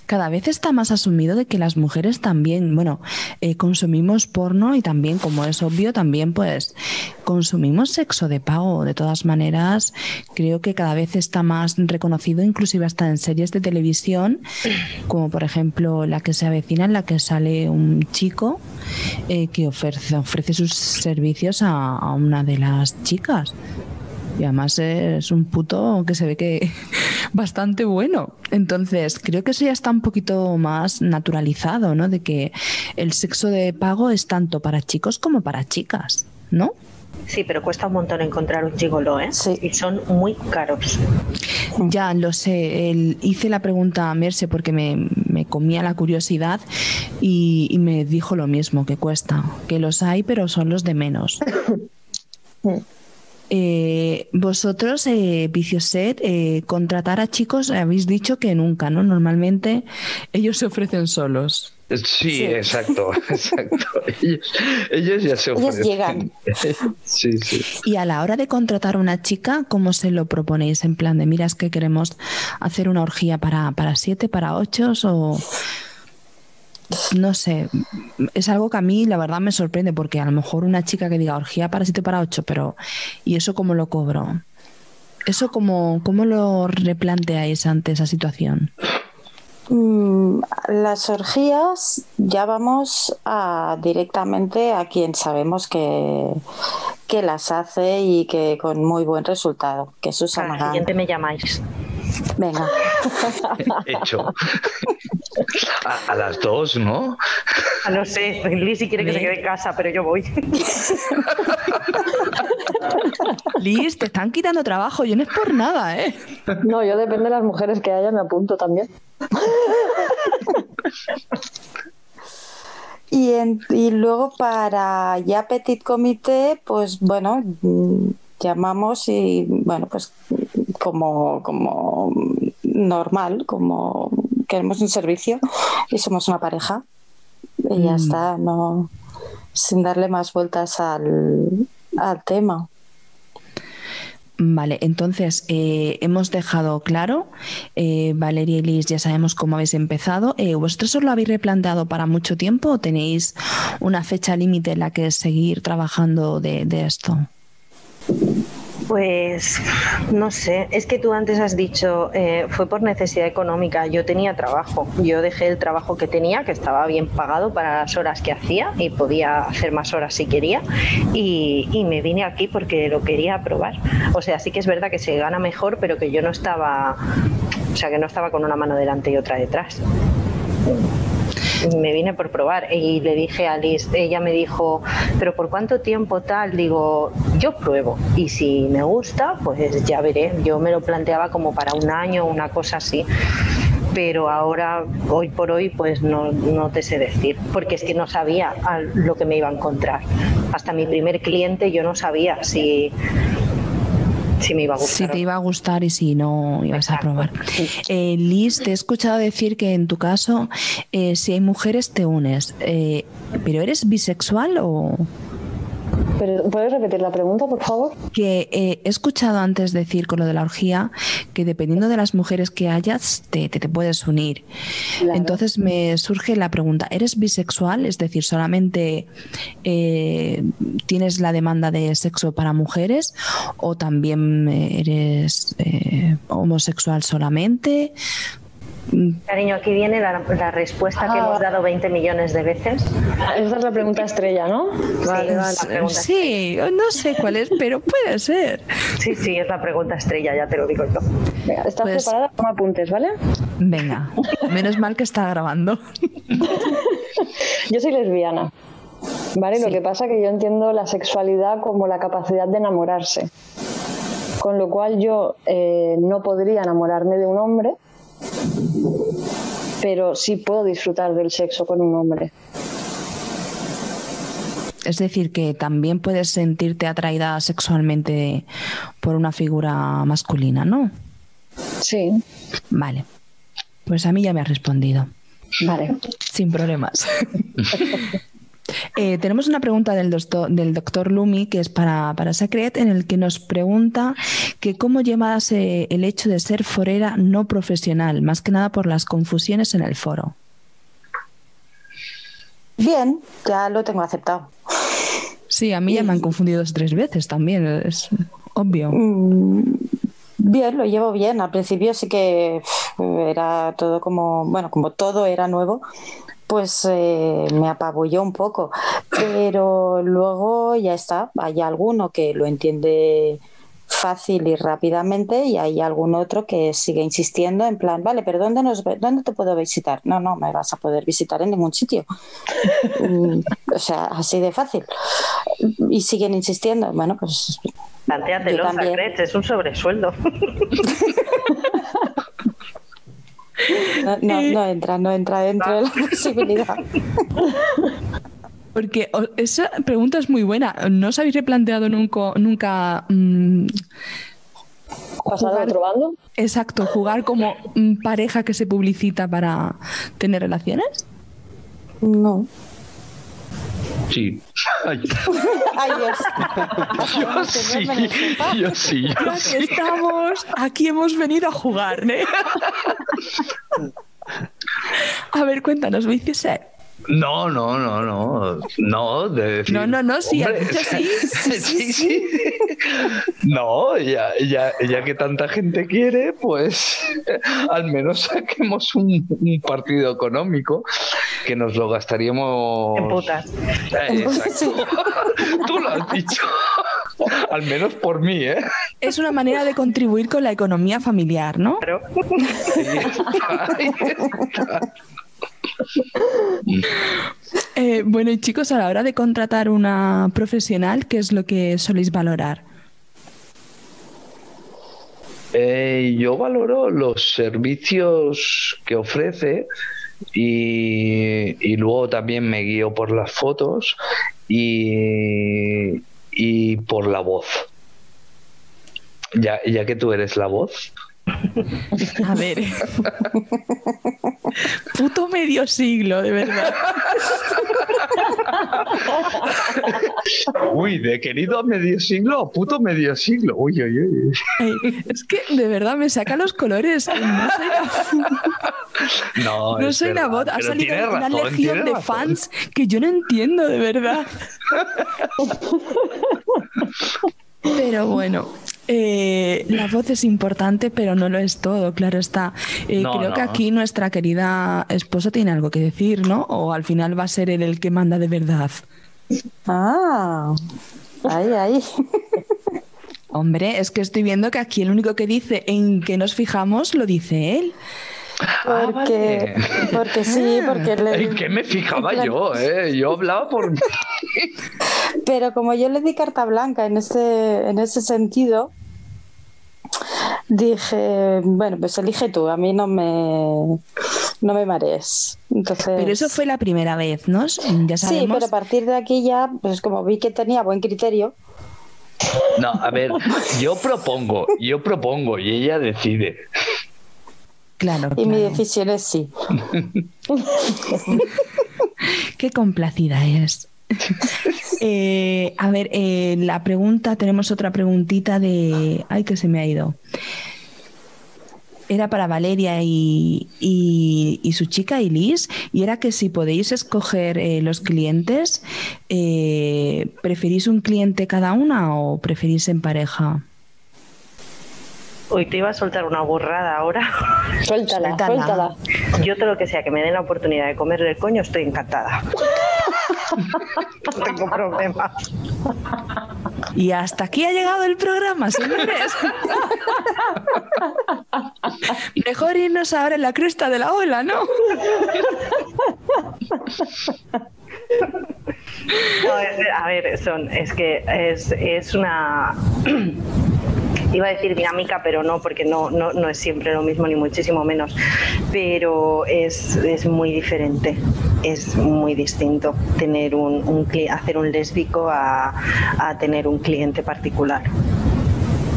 cada vez está más asumido de que las mujeres también, bueno, eh, consumimos porno y también, como es obvio, también pues consumimos sexo de pago. De todas maneras, creo que cada vez está más reconocido, inclusive hasta en series de televisión, como por ejemplo la que se avecina, en la que sale un chico eh, que ofrece, ofrece sus servicios a una de las chicas. Y además es un puto que se ve que bastante bueno. Entonces, creo que eso ya está un poquito más naturalizado, ¿no? De que el sexo de pago es tanto para chicos como para chicas, ¿no? Sí, pero cuesta un montón encontrar un gigolo, ¿eh? Sí. Y son muy caros. Ya, lo sé. hice la pregunta a Merce porque me, comía la curiosidad y, y, me dijo lo mismo, que cuesta. Que los hay, pero son los de menos. Eh, vosotros, eh, Vicioset, eh, contratar a chicos, habéis dicho que nunca, ¿no? Normalmente ellos se ofrecen solos. Sí, exacto, exacto. Ellos, ya se ofrecen. Ellos llegan. sí, sí. Y a la hora de contratar a una chica, ¿cómo se lo proponéis? En plan de, mira, es que queremos hacer una orgía para, para siete, para ocho, o no sé, es algo que a mí la verdad me sorprende porque a lo mejor una chica que diga orgía para 7 para 8, pero ¿y eso cómo lo cobro? ¿Eso cómo, cómo lo replanteáis ante esa situación? Mm, las orgías ya vamos a, directamente a quien sabemos que, que las hace y que con muy buen resultado, que es Susana. Siguiente me llamáis. Venga. Hecho. A, las dos, ¿no? No sé, Liz si quiere que se quede en casa, pero yo voy. Liz, te están quitando trabajo, yo no es por nada, ¿eh? No, yo depende de las mujeres que haya, me apunto también. Y, y luego para ya Petit Comité, pues bueno, mm, llamamos y bueno, pues como, como normal, como queremos un servicio y somos una pareja. Y ya mm. está, no sin darle más vueltas al, al tema. Vale, entonces eh, hemos dejado claro, eh, Valeria y Liz, ya sabemos cómo habéis empezado. Eh, ¿Vosotros os lo habéis replanteado para mucho tiempo o tenéis una fecha límite en la que seguir trabajando de, de esto? Pues no sé, es que tú antes has dicho, eh, fue por necesidad económica, yo tenía trabajo, yo dejé el trabajo que tenía, que estaba bien pagado para las horas que hacía y podía hacer más horas si quería y, me vine aquí porque lo quería probar. O sea, sí que es verdad que se gana mejor, pero que yo no estaba, o sea, que no estaba con una mano delante y otra detrás. Me vine por probar y le dije a Liz, ella me dijo, pero ¿por cuánto tiempo tal? Digo, yo pruebo y si me gusta, pues ya veré. Yo me lo planteaba como para un año, una cosa así pero ahora, hoy por hoy, pues no, no, te sé decir, porque es que no sabía lo que me iba a encontrar. Hasta mi primer cliente yo no sabía si, si me iba a gustar. Si te iba a gustar y si no ibas a probar. Eh, Liz, te he escuchado decir que en tu caso, eh, si hay mujeres, te unes. Eh, ¿Pero eres bisexual o...? ¿Puedes repetir la pregunta, por favor? Que eh, he escuchado antes decir con lo de la orgía que dependiendo de las mujeres que hayas, te, te, puedes unir. Entonces me surge la pregunta, ¿eres bisexual? Es decir, ¿solamente eh, tienes la demanda de sexo para mujeres o también eres eh, homosexual solamente? Cariño, aquí viene la, respuesta que hemos ah. dado 20 millones de veces. Esa es la pregunta estrella, ¿no? Vale, sí, no sé cuál es, pero puede ser. Sí, sí, es la pregunta estrella, ya te lo digo yo. ¿estás pues preparada? Toma apuntes, ¿vale? Venga, menos mal que está grabando. yo soy lesbiana. ¿Vale? Lo que pasa es que yo entiendo la sexualidad como la capacidad de enamorarse. Con lo cual yo eh, no podría enamorarme de un hombre, pero sí puedo disfrutar del sexo con un hombre. Es decir, que también puedes sentirte atraída sexualmente por una figura masculina, ¿no? Sí. Vale. Pues a mí ya me ha respondido. Vale. Sin problemas. Eh, tenemos una pregunta del doctor, del doctor Lumi, que es para, para Secret, en el que nos pregunta que cómo llevas eh, el hecho de ser forera no profesional, más que nada por las confusiones en el foro. Bien, ya lo tengo aceptado. Sí, a mí ya me han confundido dos tres veces también, es obvio. Mm, bien, lo llevo bien. Al principio sí que era todo como, bueno, como todo era nuevo, pues eh, me apabulló un poco. Pero luego ya está, hay alguno que lo entiende fácil y rápidamente y hay algún otro que sigue insistiendo en plan, vale, pero ¿dónde, nos, ¿dónde te puedo visitar? No, no, me vas a poder visitar en ningún sitio. Mm, o sea, así de fácil. Y siguen insistiendo. Bueno, pues... Plantéatelo, es un sobresueldo. No, no, entra, no entra dentro de la posibilidad. Porque esa pregunta es muy buena. ¿No os habéis replanteado nunca, nunca mm, ¿Pasar a otro bando? Exacto, jugar como pareja que se publicita para tener relaciones? No. Sí. Ay, Dios. Yo sí, yo sí. Yo aquí estamos, aquí hemos venido a jugar, ¿eh? A ver, cuéntanos, ser. No, no, no, no. No, de decir, No, no, no, sí, sí. Sí, sí, No, ya, ya, ya que tanta gente quiere, pues al menos saquemos un, partido económico que nos lo gastaríamos. En putas. Eh, exacto. Tú lo has dicho. Al menos por mí, ¿eh? Es una manera de contribuir con la economía familiar, ¿no? Claro. Eh, bueno, y chicos, a la hora de contratar una profesional, ¿qué es lo que soléis valorar? Eh, yo valoro los servicios que ofrece y, luego también me guío por las fotos y, y por la voz. Ya, ya que tú eres la voz, a ver. Puto medio siglo, de verdad. Uy, de querido medio siglo puto medio siglo. Uy, uy, uy. es que de verdad me saca los colores. No soy la, no, no soy la voz. Ha salido una legión de fans que yo no entiendo, de verdad. Pero bueno, eh, la voz es importante, pero no lo es todo, claro está. Eh, creo que aquí nuestra querida esposa tiene algo que decir, ¿no? O al final va a ser él el que manda de verdad. Ah, ahí, ahí. Hombre, es que estoy viendo que aquí el único que dice en que nos fijamos lo dice él. Porque, porque sí, porque le... ¿En qué me fijaba yo? Eh? Yo hablaba por... Pero como yo le di carta blanca en ese, en ese sentido, dije, bueno, pues elige tú, a mí no me, no me marees. Entonces... Pero eso fue la primera vez, ¿no? Ya Sí, pero a partir de aquí ya, pues como vi que tenía buen criterio. No, a ver, yo propongo, yo propongo y ella decide. Claro. Y mi decisión es sí. Qué complacida es. Eh, a ver, eh, la pregunta, tenemos otra preguntita de... Ay, que se me ha ido. Era para Valeria y, su chica, y Liz, y era que si podéis escoger eh, los clientes, ¿preferís un cliente cada una o preferís en pareja? Hoy te iba a soltar una borrada ahora. Suéltala, suéltala. Yo todo lo que sea que me den la oportunidad de comer el coño, estoy encantada. no tengo problema. Y hasta aquí ha llegado el programa, señores. Mejor irnos ahora en la cresta de la ola, ¿no? a ver, son, es que es, es una iba a decir dinámica, pero no, porque no, no, no es siempre lo mismo, ni muchísimo menos. Pero es, es muy diferente, es muy distinto tener un, un hacer un lésbico a, a, tener un cliente particular.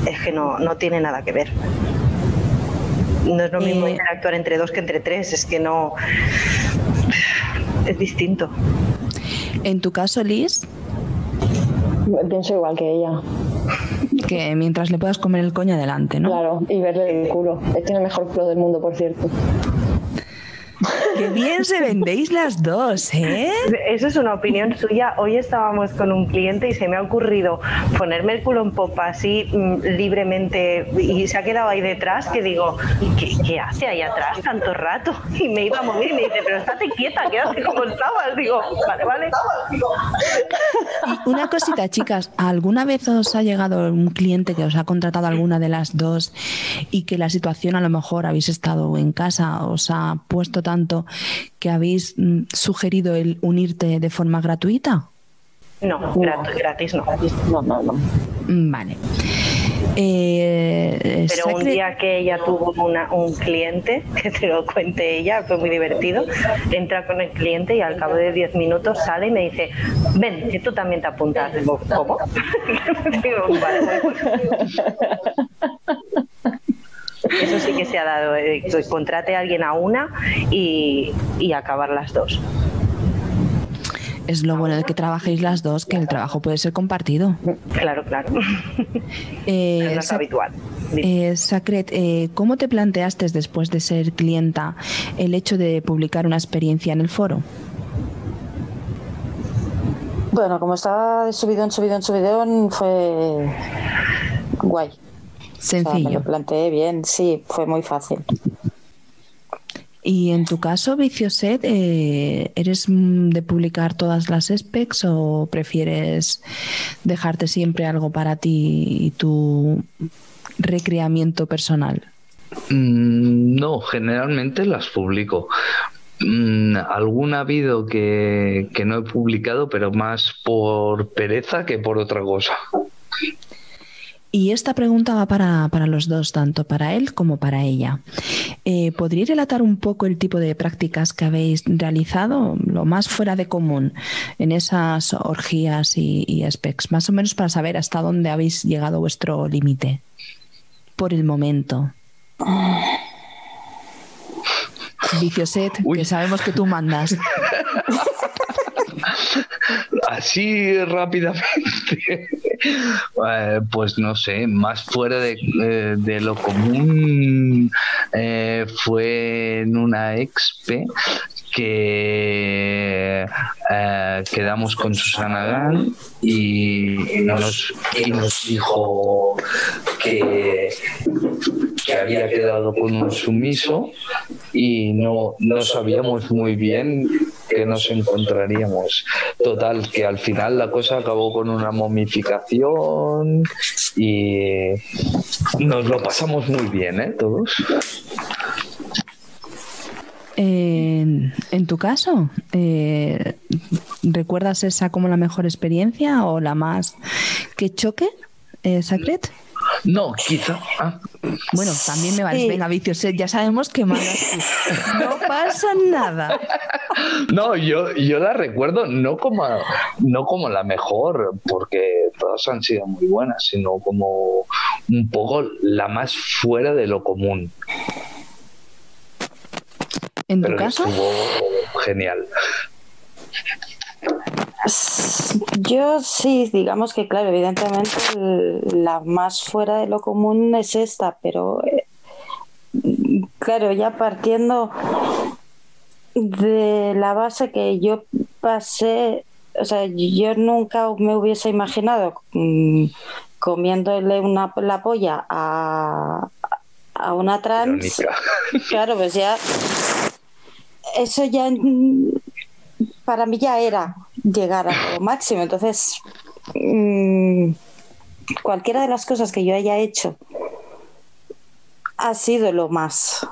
Es que no, no tiene nada que ver. No es lo mismo interactuar entre dos que entre tres, es que no. Es distinto. En tu caso, Liz. Pienso igual que ella que mientras le puedas comer el coño adelante, ¿no? Claro, y verle el culo. Tiene el mejor culo del mundo, por cierto. Qué bien se vendéis las dos, ¿eh? Eso es una opinión suya. Hoy estábamos con un cliente y se me ha ocurrido ponerme el culo en popa así mm, libremente y se ha quedado ahí detrás que digo, ¿qué, hace ahí atrás tanto rato? Y me iba a mover y me dice, pero estate quieta, quédate como estabas. Digo, vale, vale. Y una cosita, chicas, ¿alguna vez os ha llegado un cliente que os ha contratado alguna de las dos y que la situación a lo mejor habéis estado en casa, os ha puesto tanto que habéis mm, sugerido el unirte de forma gratuita? No, gratis no. No, no, no. Mm, vale. Eh, Pero un día que ella tuvo un cliente, que te lo cuente ella, fue muy divertido, entra con el cliente y al cabo de 10 minutos sale y me dice, ven, que tú también te apuntas. Digo, ¿cómo? Eso sí que se ha dado, eh, contrate a alguien a una y, acabar las dos es lo bueno de que trabajéis las dos, que el trabajo puede ser compartido. Claro, claro. Eh, es habitual. Eh, Sacret, eh, ¿cómo te planteaste después de ser clienta el hecho de publicar una experiencia en el foro? Bueno, como estaba de subidón, subidón, subidón, fue guay. Sencillo. me lo planteé bien, sí, fue muy fácil. Y en tu caso, Vicioset, eh, ¿eres de publicar todas las specs o prefieres dejarte siempre algo para ti y tu recreamiento personal? Mm, no, generalmente las publico. Mm, algún ha habido que, que no he publicado, pero más por pereza que por otra cosa. Y esta pregunta va para, los dos, tanto para él como para ella. Eh, ¿Podría relatar un poco el tipo de prácticas que habéis realizado, lo más fuera de común, en esas orgías y, y specs? Más o menos para saber hasta dónde habéis llegado vuestro límite por el momento. Vicioset, que sabemos que tú mandas. Así rápidamente. Eh, pues no sé, más fuera de, eh, lo común eh, fue en una expe que quedamos con Susana Gan y, nos, y nos dijo que, había quedado con un sumiso y no, no sabíamos muy bien que nos encontraríamos. Total, que al final la cosa acabó con una momificación y nos lo pasamos muy bien, ¿eh? Todos. en tu caso, eh, ¿recuerdas esa como la mejor experiencia o la más que choque, eh, Sacret? No, quizá. Ah. Bueno, también me vale. Venga, vicios, ya sabemos que No pasa nada. No, yo, yo la recuerdo no como, no como la mejor, porque todas han sido muy buenas, sino como un poco la más fuera de lo común. ¿En tu caso? genial. Yo sí, digamos que claro, evidentemente la más fuera de lo común es esta, pero eh, claro, ya partiendo de la base que yo pasé, o sea, yo nunca me hubiese imaginado mm, comiéndole una, la polla a, a una trans. Claro, pues ya eso ya para mí ya era llegar a lo máximo. Entonces, mm, cualquiera de las cosas que yo haya hecho ha sido lo más.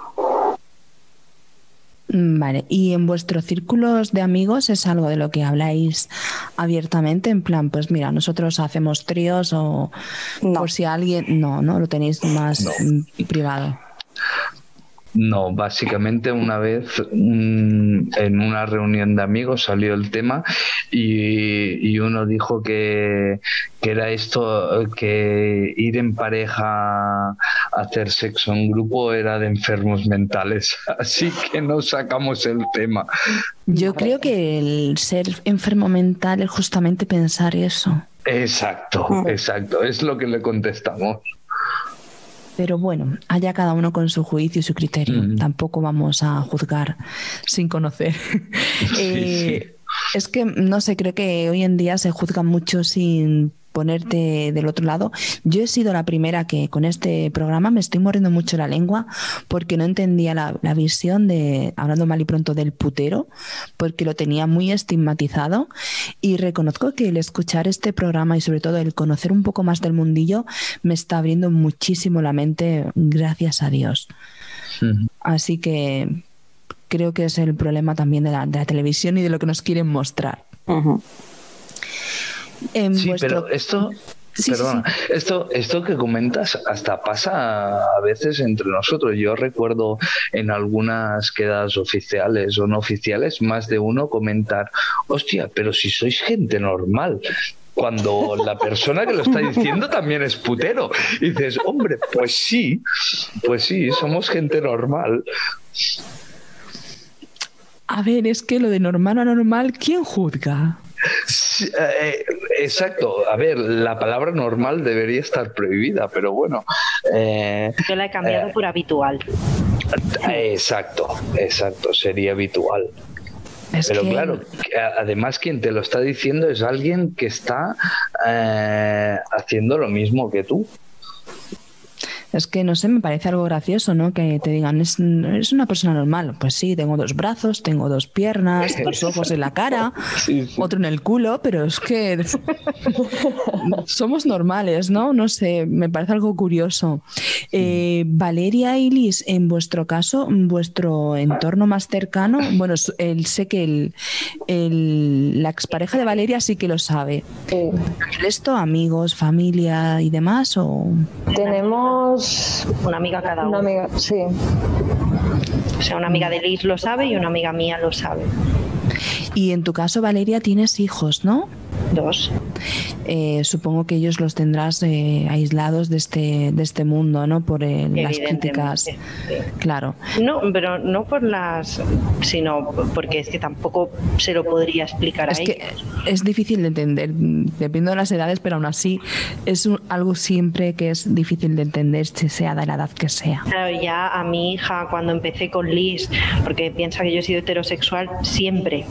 Mm, vale, ¿y en vuestros círculos de amigos es algo de lo que habláis abiertamente? En plan, pues mira, nosotros hacemos tríos o por si alguien... No, no, lo tenéis más privado. No, básicamente una vez en una reunión de amigos salió el tema y, uno dijo que, era esto, que ir en pareja a hacer sexo en grupo era de enfermos mentales. Así que no sacamos el tema. Yo creo que el ser enfermo mental es justamente pensar eso. Exacto, exacto. Es lo que le contestamos. Pero bueno, haya cada uno con su juicio y su criterio. Tampoco vamos a juzgar sin conocer. Eh, es que, no sé, creo que hoy en día se juzga mucho sin ponerte del otro lado. Yo he sido la primera que con este programa me estoy mordiendo mucho la lengua porque no entendía la, visión de, hablando mal y pronto, del putero, porque lo tenía muy estigmatizado y reconozco que el escuchar este programa y sobre todo el conocer un poco más del mundillo me está abriendo muchísimo la mente, gracias a Dios. Así que creo que es el problema también de la, televisión y de lo que nos quieren mostrar sí, pero esto, perdona, esto, esto que comentas hasta pasa a veces entre nosotros. Yo recuerdo en algunas quedas oficiales o no oficiales, más de uno comentar, hostia, pero si sois gente normal, cuando la persona que lo está diciendo también es putero. Y dices, hombre, pues sí, pues sí, somos gente normal. A ver, es que lo de normal o anormal, ¿quién juzga? Eh, exacto. A ver, la palabra normal debería estar prohibida, pero bueno. Eh, Yo la he cambiado eh, por habitual. Exacto, exacto, sería habitual. pero claro, además quien te lo está diciendo es alguien que está haciendo lo mismo que tú. Es que no sé, me parece algo gracioso, ¿no? Que te digan, es, una persona normal. Pues sí, tengo dos brazos, tengo dos piernas, dos ojos en la cara, otro en el culo, pero es que somos normales, ¿no? No sé, me parece algo curioso. Eh, Valeria y Liz, en vuestro caso, vuestro entorno más cercano, bueno, el, sé que el, el, la expareja de Valeria sí que lo sabe. ¿El resto, amigos, familia y demás? O... Tenemos una amiga cada una amiga, sí. O sea, una amiga de Liz lo sabe y una amiga mía lo sabe. Y en tu caso, Valeria, tienes hijos, ¿no? Dos. Eh, supongo que ellos los tendrás eh, aislados de este, de este mundo, ¿no? Por eh, las críticas. Claro. No, pero no por las, sino porque es que tampoco se lo podría explicar es a que Es difícil de entender, depende de las edades, pero aún así es algo siempre que es difícil de entender, sea de la edad que sea. Claro, ya a mi hija cuando empecé con Liz, porque piensa que yo he sido heterosexual siempre,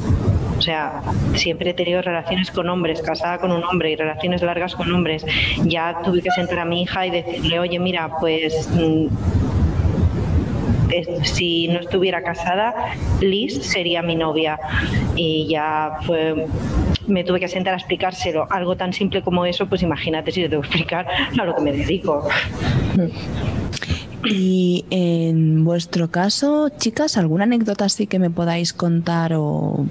o sea, siempre he tenido relaciones con hombres, casada con un hombre y relaciones largas con hombres. Ya tuve que sentar a mi hija y decirle, oye, mira, pues mm, si no estuviera casada, Liz sería mi novia. Y ya me tuve que sentar a explicárselo. Algo tan simple como eso, pues imagínate si te que explicar a lo que me dedico. Y en vuestro caso, chicas, ¿alguna anécdota así que me podáis contar o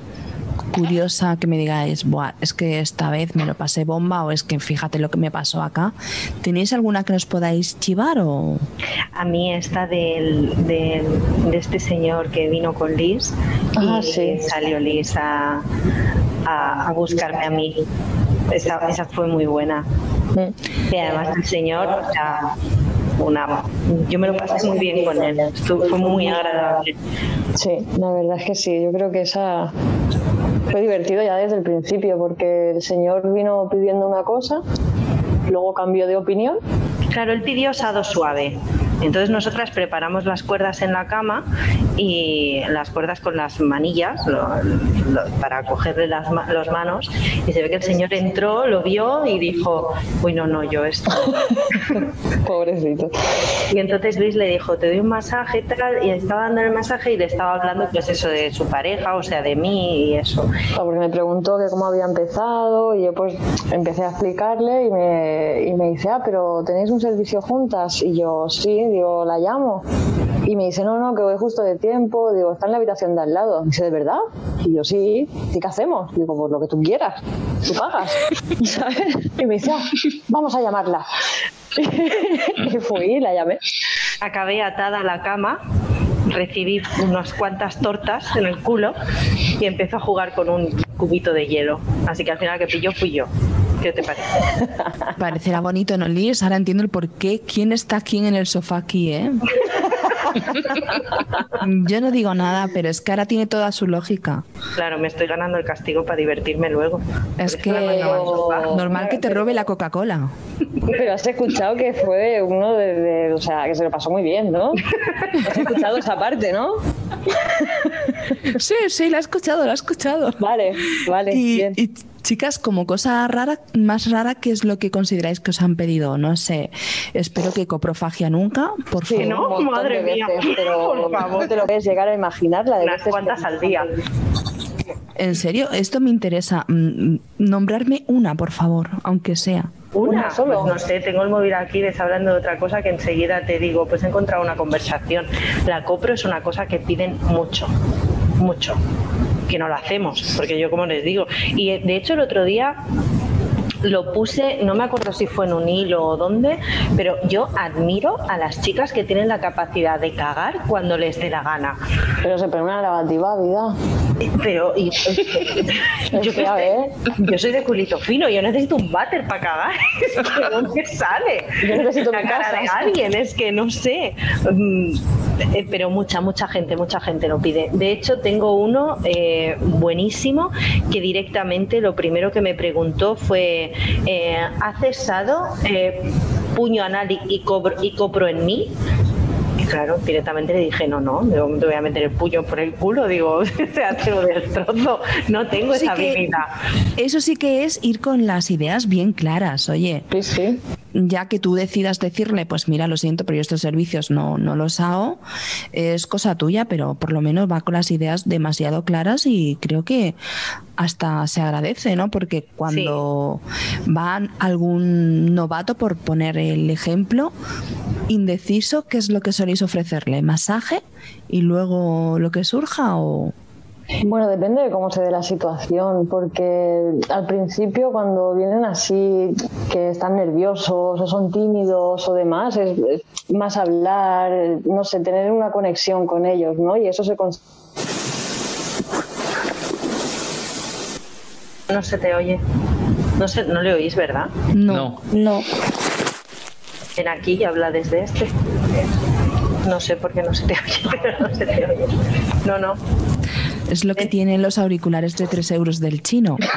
curiosa que me digáis, Buah, es que esta vez me lo pasé bomba o es que fíjate lo que me pasó acá. ¿Tenéis alguna que nos podáis chivar o...? A mí esta del, de este señor que vino con Liz Ah, y sí. salió Liz a, a- a buscarme a mí. Esa, esa fue muy buena. Mm. Y además el señor, o sea, una, yo me lo pasé muy bien con él. Fue muy agradable. Sí, la verdad es que sí. Yo creo que esa fue divertido ya desde el principio porque el señor vino pidiendo una cosa, luego cambió de opinión. Claro, él pidió sado suave. Entonces nosotras preparamos las cuerdas en la cama y las cuerdas con las manillas lo- lo- para cogerle las los manos y se ve que el señor entró, lo vio y dijo, uy no, no, yo esto. Pobrecito. Y entonces Luis le dijo, te doy un masaje y tal, y estaba dando el masaje y le estaba hablando pues eso de su pareja, o sea, de mí y eso. Ah, Porque me preguntó que cómo había empezado y yo pues empecé a explicarle y me, y me dice, ah, pero ¿tenéis un servicio juntas? Y yo, sí, digo, la llamo. Y me dice, no, no, que voy justo de tiempo, digo, está en la habitación de al lado. dice, ¿de verdad? Y yo, sí, ¿y qué hacemos? Digo, pues lo que tú quieras, tú pagas. ¿Sabes? Y me dice, ah, vamos a llamarla. y fui y la llamé. Acabé atada a la cama, recibí unas cuantas tortas en el culo y empezó a jugar con un cubito de hielo. Así que al final que pilló fui yo. ¿Qué te parece? Parecerá bonito, ¿no, Liz? Ahora entiendo el por qué. ¿Quién está quién en el sofá aquí, eh? Yo no digo nada, pero es que ahora tiene toda su lógica. Claro, me estoy ganando el castigo para divertirme luego. Es que normal que te robe la Coca-Cola. Pero has escuchado que fue uno de, de- o sea, que se lo pasó muy bien, ¿no? Has escuchado esa parte, ¿no? Sí, sí, la he escuchado, la he escuchado. Vale, vale, Y, bien. y, chicas, como cosa rara, más rara, ¿qué es lo que consideráis que os han pedido? No sé. Espero que coprofagia nunca, por Sí, favor. no, madre mía. pero Por favor. no te lo puedes llegar a imaginar la de Unas veces cuantas al día. En serio, esto me interesa. Mm, Nombrarme una, por favor, aunque sea. Una, Una solo. Pues no sé, tengo el móvil aquí, les hablando de otra cosa que enseguida te digo, pues he encontrado una conversación. La copro es una cosa que piden mucho, mucho, que no lo hacemos, porque yo como les digo. Y eh, de hecho el otro día lo puse, no me acuerdo si fue en un hilo o dónde, pero yo admiro a las chicas que tienen la capacidad de cagar cuando les dé la gana. Pero se pone una lavativa, vida. Pero y, yo, a ver. yo soy de culito fino, yo necesito un váter para cagar. No me sale. Yo necesito la cara casa. de alguien, es que no sé. Mm, eh, Pero mucha, mucha gente, mucha gente lo pide. De hecho, tengo uno eh, buenísimo que directamente lo primero que me preguntó fue: eh, ¿Ha cesado eh, puño anal y, cobro- y copro en mí? Y claro, directamente le dije, no, no, te voy a meter el puño por el culo, digo, te lo destrozo, no tengo Sí esa habilidad. Eso sí que es ir con las ideas bien claras, oye. Sí, sí. Ya que tú decidas decirle, pues mira, lo siento, pero yo estos servicios no, no los hago, es cosa tuya, pero por lo menos va con las ideas demasiado claras y creo que hasta se agradece, ¿no? Porque cuando va algún novato, por poner el ejemplo, indeciso, ¿qué es lo que soléis ofrecerle? ¿Masaje y luego lo que surja o...? Bueno, depende de cómo se dé la situación, porque al principio cuando vienen así, que están nerviosos o son tímidos o demás, es, es más hablar, no sé, tener una conexión con ellos, ¿no? Y eso se cons- No se te oye. No, se, no le oís, ¿verdad? No. No. Ven aquí y habla desde este. No sé por qué no se te oye, pero no se te oye. No, no. Es lo que tienen los auriculares de 3 euros del chino.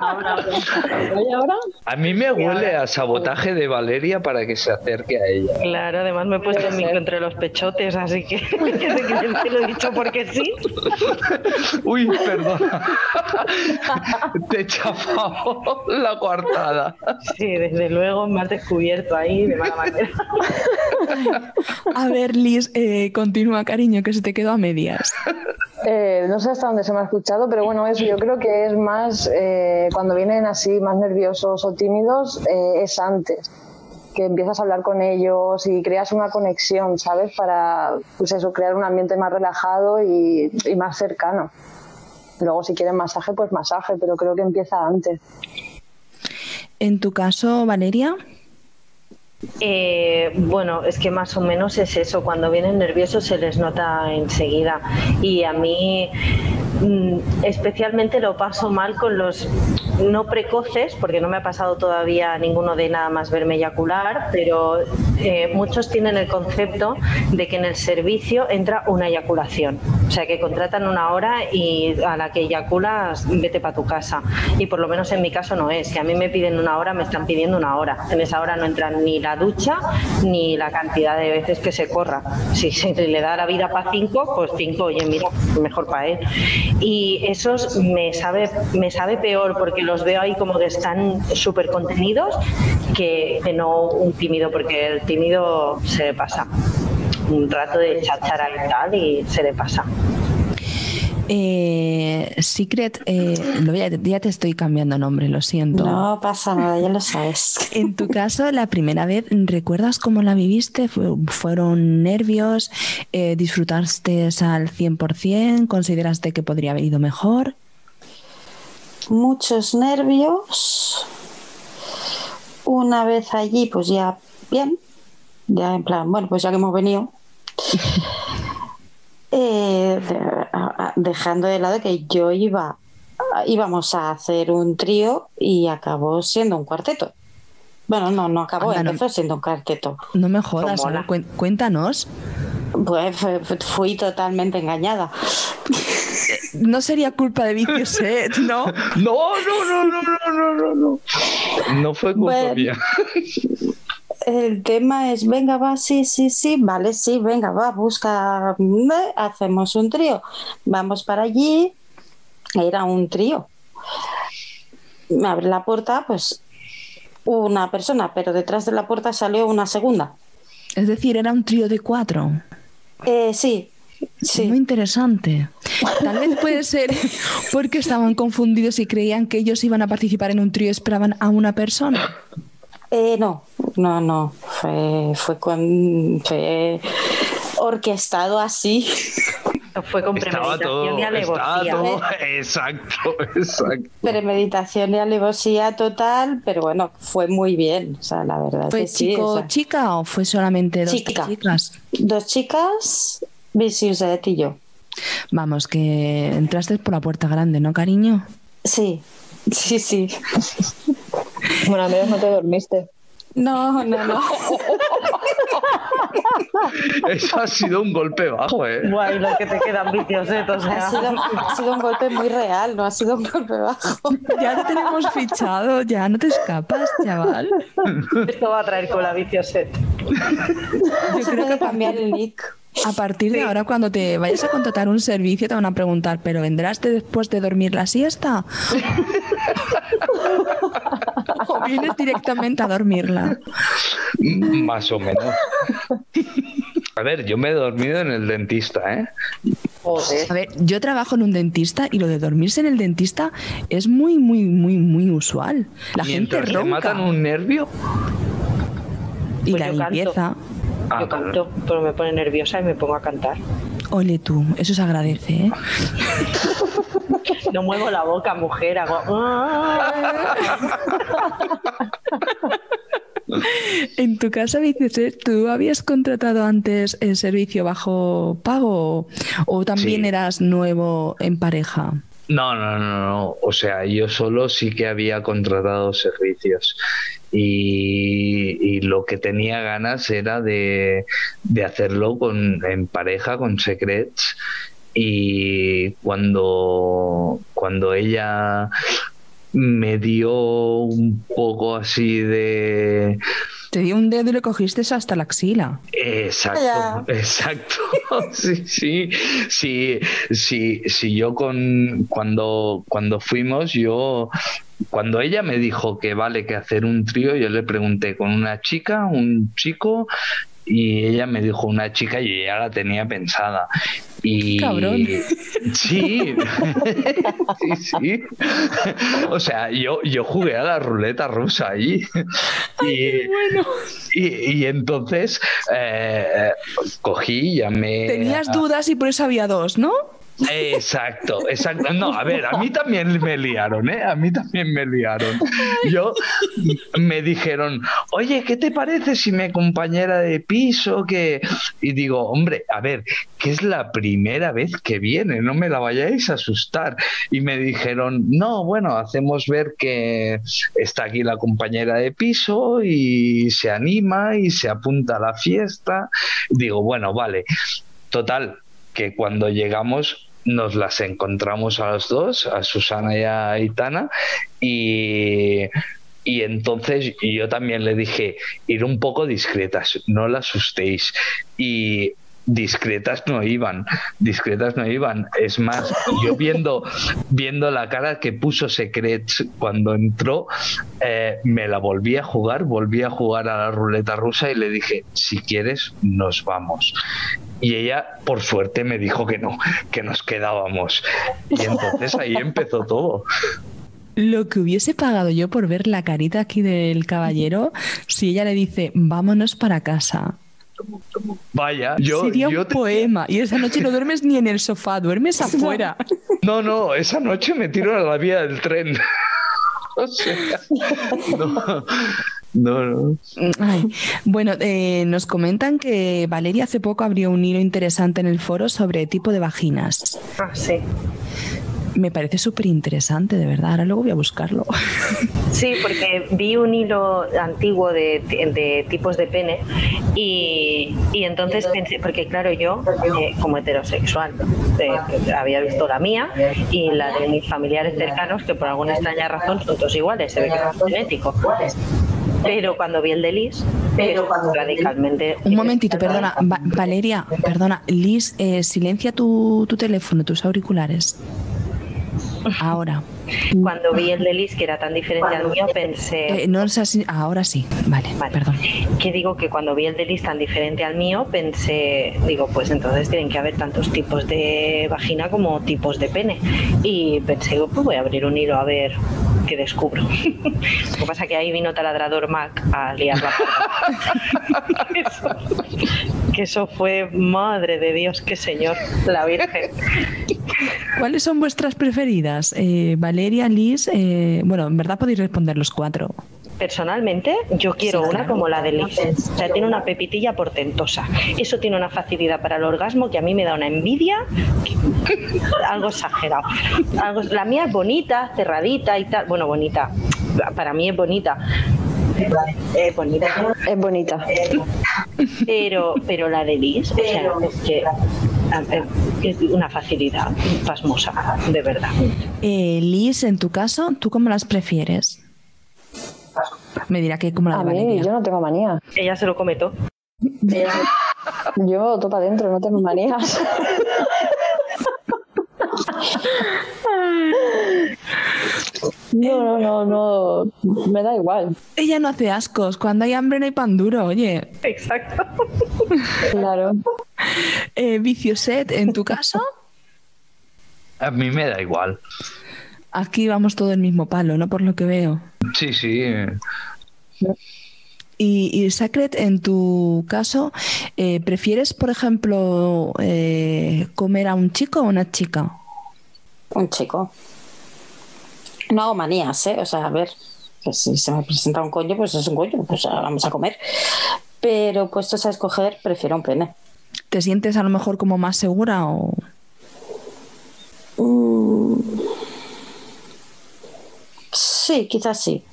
¿Oye ahora? A mí me huele a sabotaje de Valeria para que se acerque a ella. Claro, además me he puesto el micro entre los pechotes, así que, que sé que te lo he dicho porque sí. Uy, perdona. Te he chafado la coartada. Sí, desde luego me has descubierto ahí de mala manera. A ver, Liz, eh, continúa, cariño, que se te quedó a medias. Eh, no sé hasta dónde se me ha escuchado, pero bueno, eso yo creo que es más eh, cuando vienen así, más nerviosos o tímidos, eh, es antes. que empiezas a hablar con ellos y creas una conexión, ¿sabes? Para, pues eso, crear un ambiente más relajado y, y más cercano. Luego, si quieren masaje, pues masaje, pero creo que empieza antes. En tu caso, Valeria. Eh, bueno, es que más o menos es eso, cuando vienen nerviosos se les nota enseguida. Y a mí mm, especialmente lo paso mal con los no precoces, porque no me ha pasado todavía ninguno de nada más verme eyacular, pero eh, muchos tienen el concepto de que en el servicio entra una eyaculación, o sea que contratan una hora y a la que eyaculas vete para tu casa. Y por lo menos en mi caso no es, que a mí me piden una hora, me están pidiendo una hora, en esa hora no entran ni la ducha ni la cantidad de veces que se corra. Si se le da la vida para cinco, pues cinco, oye, mira, mejor para él. Y esos me sabe, me sabe peor porque los veo ahí como que están súper contenidos que, no un tímido, porque el tímido se le pasa un rato de chachara y tal y se le pasa. Eh, Secret, eh, ya, te estoy cambiando nombre, lo siento. No pasa nada, ya lo sabes. En tu caso, la primera vez, ¿recuerdas cómo la viviste? ¿Fueron nervios? Eh, ¿Disfrutaste al 100%? ¿Consideraste que podría haber ido mejor? Muchos nervios. Una vez allí, pues ya bien. Ya en plan, bueno, pues ya que hemos venido. Eh, dejando de lado que yo iba íbamos a hacer un trío y acabó siendo un cuarteto. Bueno, no, no acabó, empezó siendo un cuarteto. No me jodas, cuéntanos. Pues fui totalmente engañada. No sería culpa de Vicioset, ¿no? No, no, no, no, no, no, no, no. No fue culpa mía el tema es, venga, va, sí, sí, sí, vale, sí, venga, va, busca, hacemos un trío. Vamos para allí, era un trío. Me abre la puerta, pues una persona, pero detrás de la puerta salió una segunda. Es decir, era un trío de cuatro. Eh, sí, Sí. Muy interesante. Tal vez puede ser porque estaban confundidos y creían que ellos iban a participar en un trío y esperaban a una persona. Eh, no, no, no. Fue, fue, con, fue orquestado así. Fue con premeditación y alevosía. exacto, exacto. Premeditación y alevosía total, pero bueno, fue muy bien. O sea, la verdad. ¿Fue chico chica o fue solamente dos chicas? Dos chicas, Viciuset y yo. Vamos, que entraste por la puerta grande, ¿no, cariño? Sí, sí, sí. Bueno, al menos no te dormiste. No, no, no. Eso ha sido un golpe bajo, ¿eh? Guay, lo que te quedan vicios, ¿eh? ha, sido, un golpe muy real, no ha sido un golpe bajo. Ya lo tenemos fichado, ya no te escapas, chaval. Esto va a traer con la vicioset. Yo creo que cambiar el nick. A partir de ahora, cuando te vayas a contratar un servicio, te van a preguntar, ¿pero vendrás después de dormir la siesta? ¿O vienes directamente a dormirla? Más o menos. A ver, yo me he dormido en el dentista, ¿eh? A ver, yo trabajo en un dentista y lo de dormirse en el dentista es muy, muy, muy, muy usual. La gente ronca. matan un nervio? Y pues la limpieza. Ah, yo canto, pero me pone nerviosa y me pongo a cantar. Ole tú, eso se agradece, ¿eh? no muevo la boca, mujer, hago... en tu casa, dices, ¿tú habías contratado antes el servicio bajo pago o también eras nuevo en pareja? No, no, no, no. O sea, yo solo sí que había contratado servicios y, lo que tenía ganas era de, hacerlo con, en pareja con Secrets. Y cuando, cuando ella me dio un poco así de te dio un dedo y le cogiste hasta la axila. Exacto, exacto. sí, sí, sí, sí, sí, yo con cuando, cuando fuimos, yo cuando ella me dijo que vale que hacer un trío, yo le pregunté con una chica, un chico y ella me dijo una chica y ya la tenía pensada. Y Cabrón. sí, sí, sí. O sea, yo, yo jugué a la ruleta rusa allí. y, y, y entonces eh, cogí, llamé. Tenías a- dudas y por eso había dos, ¿no? Exacto, exacto. No, a ver, a mí también me liaron, ¿eh? A mí también me liaron. Yo me dijeron, oye, ¿qué te parece si me compañera de piso? Que... Y digo, hombre, a ver, que es la primera vez que viene, no me la vayáis a asustar. Y me dijeron, no, bueno, hacemos ver que está aquí la compañera de piso y se anima y se apunta a la fiesta. Digo, bueno, vale. Total, que cuando llegamos nos las encontramos a los dos, a Susana y a Aitana, y, y entonces yo también le dije, ir un poco discretas, no la asustéis. Y discretas no iban, discretas no iban. Es más, yo viendo, viendo la cara que puso Secrets cuando entró, eh, me la volví a jugar, volví a jugar a la ruleta rusa y le dije, si quieres, nos vamos. Y ella, por suerte, me dijo que no, que nos quedábamos. Y entonces ahí empezó todo. Lo que hubiese pagado yo por ver la carita aquí del caballero si ella le dice, vámonos para casa. Vaya, yo, Sería yo un te- poema. Y esa noche no duermes ni en el sofá, duermes afuera. No, no, esa noche me tiro a la vía del tren. o sea, no, no, no. Ay, Bueno, eh, nos comentan que Valeria hace poco abrió un hilo interesante en el foro sobre tipo de vaginas. Ah, sí. Me parece súper interesante, de verdad. Ahora luego voy a buscarlo. Sí, porque vi un hilo antiguo de, de tipos de pene y, y entonces pensé, porque claro, yo eh, como heterosexual eh, había visto la mía y la de mis familiares cercanos que por alguna extraña razón son todos iguales, se ve que es genético. Pero cuando vi el de Liz, pero radicalmente... Un momentito, perdona. Va- Valeria, perdona. Liz, eh, silencia tu, tu teléfono, tus auriculares. Ahora. Cuando vi el de Liz, que era tan diferente al mío, pensé... Eh, no sé si- Ahora sí. Vale, perdón. que digo que cuando vi el de Liz tan diferente al mío, pensé, digo, pues entonces tienen que haber tantos tipos de vagina como tipos de pene. Y pensé, pues voy a abrir un hilo a ver qué descubro. Lo que pasa que ahí vino Taladrador Mac a liar la que eso fue, madre de Dios, qué señor, la Virgen. ¿Cuáles son vuestras preferidas? Eh, Valeria, Liz. eh, bueno, en verdad podéis responder los cuatro. Personalmente, yo quiero una como la de Liz. O sea, tiene una pepitilla portentosa. Eso tiene una facilidad para el orgasmo que a mí me da una envidia. Algo exagerado. Algo- la mía es bonita, cerradita y tal. Bueno, bonita. Para mí es bonita. Es bonita. Es bonita. Pero, pero la de Liz, o sea, es que una facilidad pasmosa, de verdad. Eh, Liz, en tu caso, ¿tú cómo las prefieres? Me dirá que como la de A mí, Valeria. yo no tengo manías. Ella se lo come todo. Yo topa adentro, no tengo manías. No, no, no, no. Me da igual. Ella no hace ascos. Cuando hay hambre no hay pan duro, oye. Exacto. Claro. Eh, Vicioset, en tu caso, A mí me da igual. aquí vamos todo el mismo palo, ¿no? Por lo que veo. Sí, sí. Y, y Sacred, en tu caso, eh, ¿prefieres, por ejemplo, eh, comer a un chico o a una chica? Un chico. No hago manías, ¿eh? O sea, a ver, que si se me presenta un coño, pues es un coño, pues ah, vamos a comer. Pero puestos a escoger, prefiero un pene. ¿Te sientes a lo mejor como más segura o...? Mm. Sí, quizás sí.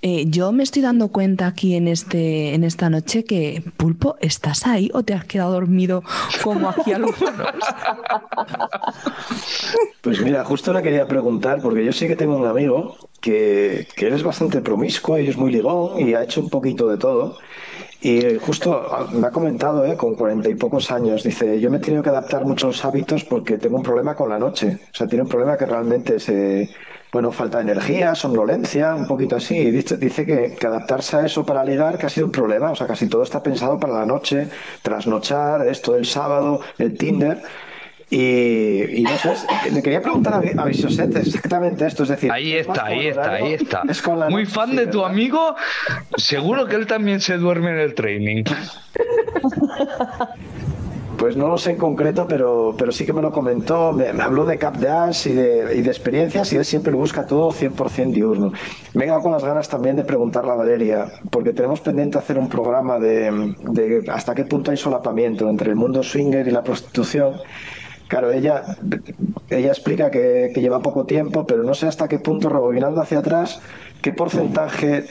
Eh, yo me estoy dando cuenta aquí en este en esta noche que Pulpo, ¿estás ahí o te has quedado dormido como aquí algunos? Pues mira, justo le quería preguntar, porque yo sí que tengo un amigo que, que él es bastante promiscuo y es muy ligón y ha hecho un poquito de todo. Y justo me ha comentado, ¿eh? con cuarenta y pocos años, dice, yo me he tenido que adaptar mucho a los hábitos porque tengo un problema con la noche. O sea, tiene un problema que realmente se, bueno, falta de energía, somnolencia, un poquito así. dice, dice que, que, adaptarse a eso para ligar que ha sido un problema. O sea, casi todo está pensado para la noche, trasnochar, esto del sábado, el Tinder. Y, no sé, le quería preguntar a, a exactamente esto, es decir... Ahí está, ahí está, ahí está. Muy fan de tu amigo, seguro que él también se duerme en el training. Pues no lo sé en concreto, pero, pero sí que me lo comentó, me, habló de Cap y de, y de experiencias y él siempre lo busca todo 100% diurno. Me he quedado con las ganas también de preguntarle a Valeria, porque tenemos pendiente hacer un programa de, de hasta qué punto hay solapamiento entre el mundo swinger y la prostitución Claro, ella, ella explica que, lleva poco tiempo, pero no sé hasta qué punto, rebobinando hacia atrás, qué porcentaje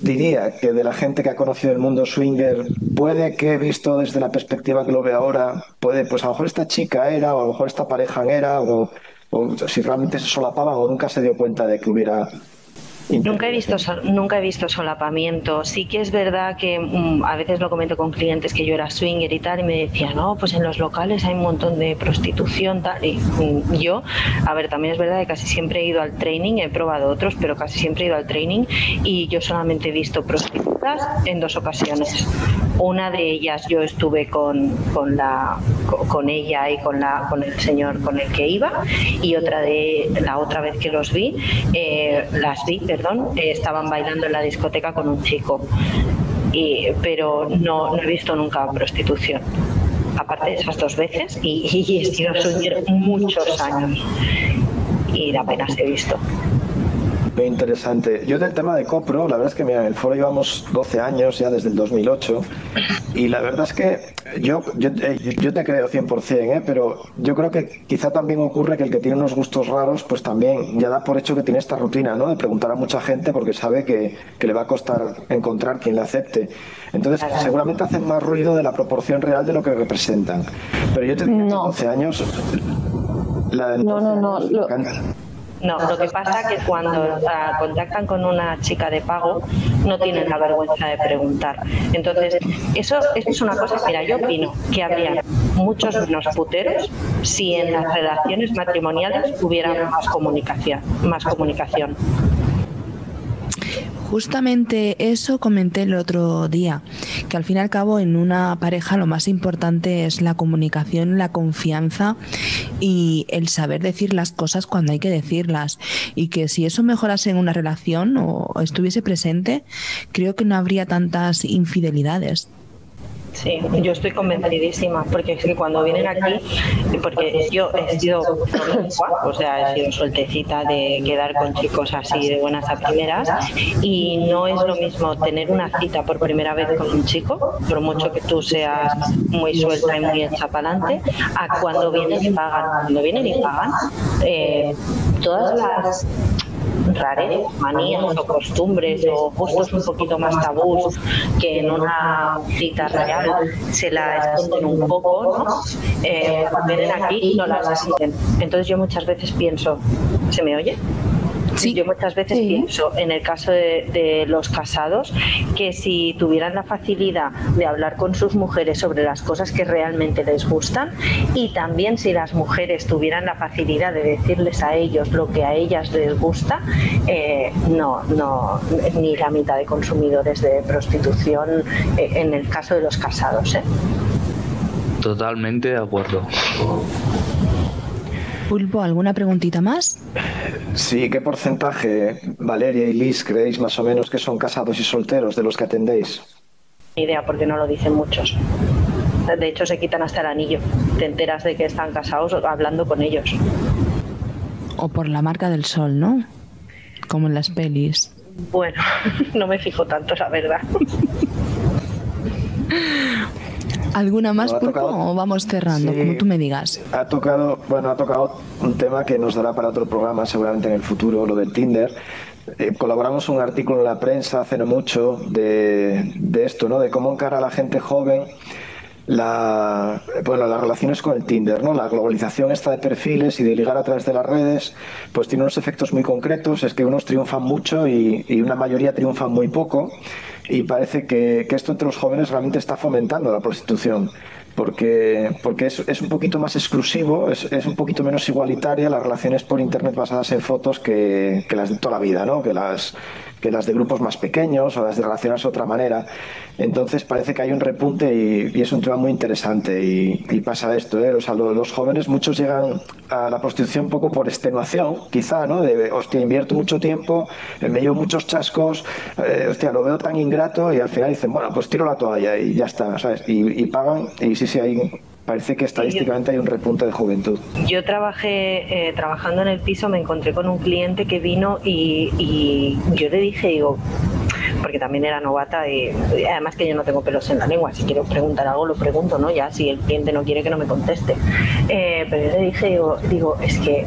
diría que de la gente que ha conocido el mundo swinger puede que, visto desde la perspectiva que lo ve ahora, puede, pues a lo mejor esta chica era, o a lo mejor esta pareja era, o, o si realmente se solapaban o nunca se dio cuenta de que hubiera Nunca he visto nunca he visto solapamiento. Sí que es verdad que mm, a veces lo comento con clientes que yo era swinger y tal y me decían, "No, pues en los locales hay un montón de prostitución tal." Y mm, yo, a ver, también es verdad que casi siempre he ido al training, he probado otros, pero casi siempre he ido al training y yo solamente he visto prostitutas en dos ocasiones. Una de ellas yo estuve con, con la con ella y con la con el señor con el que iba y otra de la otra vez que los vi eh, las vi perdón, eh, estaban bailando en la discoteca con un chico. Y, pero no, he visto nunca prostitución. Aparte de esas dos veces, y, y he sido muchos años. Y apenas he visto. Muy interesante. Yo del tema de Copro, la verdad es que mira, en el foro llevamos 12 años ya desde el 2008 y la verdad es que yo, yo, eh, yo te creo 100%, ¿eh? pero yo creo que quizá también ocurre que el que tiene unos gustos raros pues también ya da por hecho que tiene esta rutina ¿no? de preguntar a mucha gente porque sabe que, que le va a costar encontrar quien le acepte. Entonces seguramente hacen más ruido de la proporción real de lo que representan. Pero yo te digo no. 12 años... La, no, no, no. No, lo que pasa es que cuando contactan con una chica de pago no tienen la vergüenza de preguntar. Entonces, eso, es una cosa, mira, yo opino que habría muchos menos puteros si en las relaciones matrimoniales hubiera más comunicación, más comunicación. Justamente eso comenté el otro día, que al fin y al cabo en una pareja lo más importante es la comunicación, la confianza y el saber decir las cosas cuando hay que decirlas. Y que si eso mejorase en una relación o estuviese presente, creo que no habría tantas infidelidades. Sí, yo estoy convencidísima, porque es que cuando vienen aquí, porque yo he sido o sea, he sido sueltecita de quedar con chicos así de buenas a primeras, y no es lo mismo tener una cita por primera vez con un chico, por mucho que tú seas muy suelta y muy hecha para adelante, a cuando vienen y pagan. Cuando vienen y pagan, eh, todas las rares, manías o costumbres o gustos un poquito más tabús que en una cita real se la esconden un poco, ¿no? Eh, aquí no las asisten. Entonces yo muchas veces pienso, ¿se me oye? Yo muchas veces pienso, en el caso de, los casados, que si tuvieran la facilidad de hablar con sus mujeres sobre las cosas que realmente les gustan y también si las mujeres tuvieran la facilidad de decirles a ellos lo que a ellas les gusta, eh, no, no, ni la mitad de consumidores de prostitución eh, en el caso de los casados. ¿eh? Totalmente de acuerdo. Pulpo, ¿alguna preguntita más? Sí, ¿qué porcentaje, Valeria y Liz, creéis más o menos que son casados y solteros de los que atendéis? Ni idea, porque no lo dicen muchos. De hecho, se quitan hasta el anillo. Te enteras de que están casados hablando con ellos. O por la marca del sol, ¿no? Como en las pelis. Bueno, no me fijo tanto, la verdad. ¿Alguna más, o vamos cerrando, como tú me digas? Ha tocado, bueno, ha tocado un tema que nos dará para otro programa seguramente en el futuro, lo del Tinder. Eh, colaboramos un artículo en la prensa hace no mucho de, de esto, ¿no? De cómo encara a la gente joven la, bueno, las relaciones con el Tinder, ¿no? La globalización esta de perfiles y de ligar a través de las redes, pues tiene unos efectos muy concretos, es que unos triunfan mucho y, una mayoría triunfan muy poco y parece que, esto entre los jóvenes realmente está fomentando la prostitución. porque, porque es, es un poquito más exclusivo, es, es, un poquito menos igualitaria las relaciones por Internet basadas en fotos que, que las de toda la vida, ¿no? que, las, que las de grupos más pequeños o las de relacionarse de otra manera. Entonces parece que hay un repunte y, es un tema muy interesante y, pasa esto, ¿eh? o sea, los, jóvenes muchos llegan a la prostitución un poco por extenuación, quizá, ¿no? De, hostia, invierto mucho tiempo, me llevo muchos chascos, eh, hostia, lo veo tan ingrato y al final dicen, bueno, pues tiro la toalla y ya está, ¿sabes? Y, y pagan y sí, sí, hay parece que estadísticamente hay un repunte de juventud. Yo trabajé, eh, trabajando en el piso, me encontré con un cliente que vino y, y yo le dije, digo, porque también era novata y, además que yo no tengo pelos en la lengua, si quiero preguntar algo lo pregunto, ¿no? Ya si el cliente no quiere que no me conteste. Eh, pero yo le dije, digo, digo, es que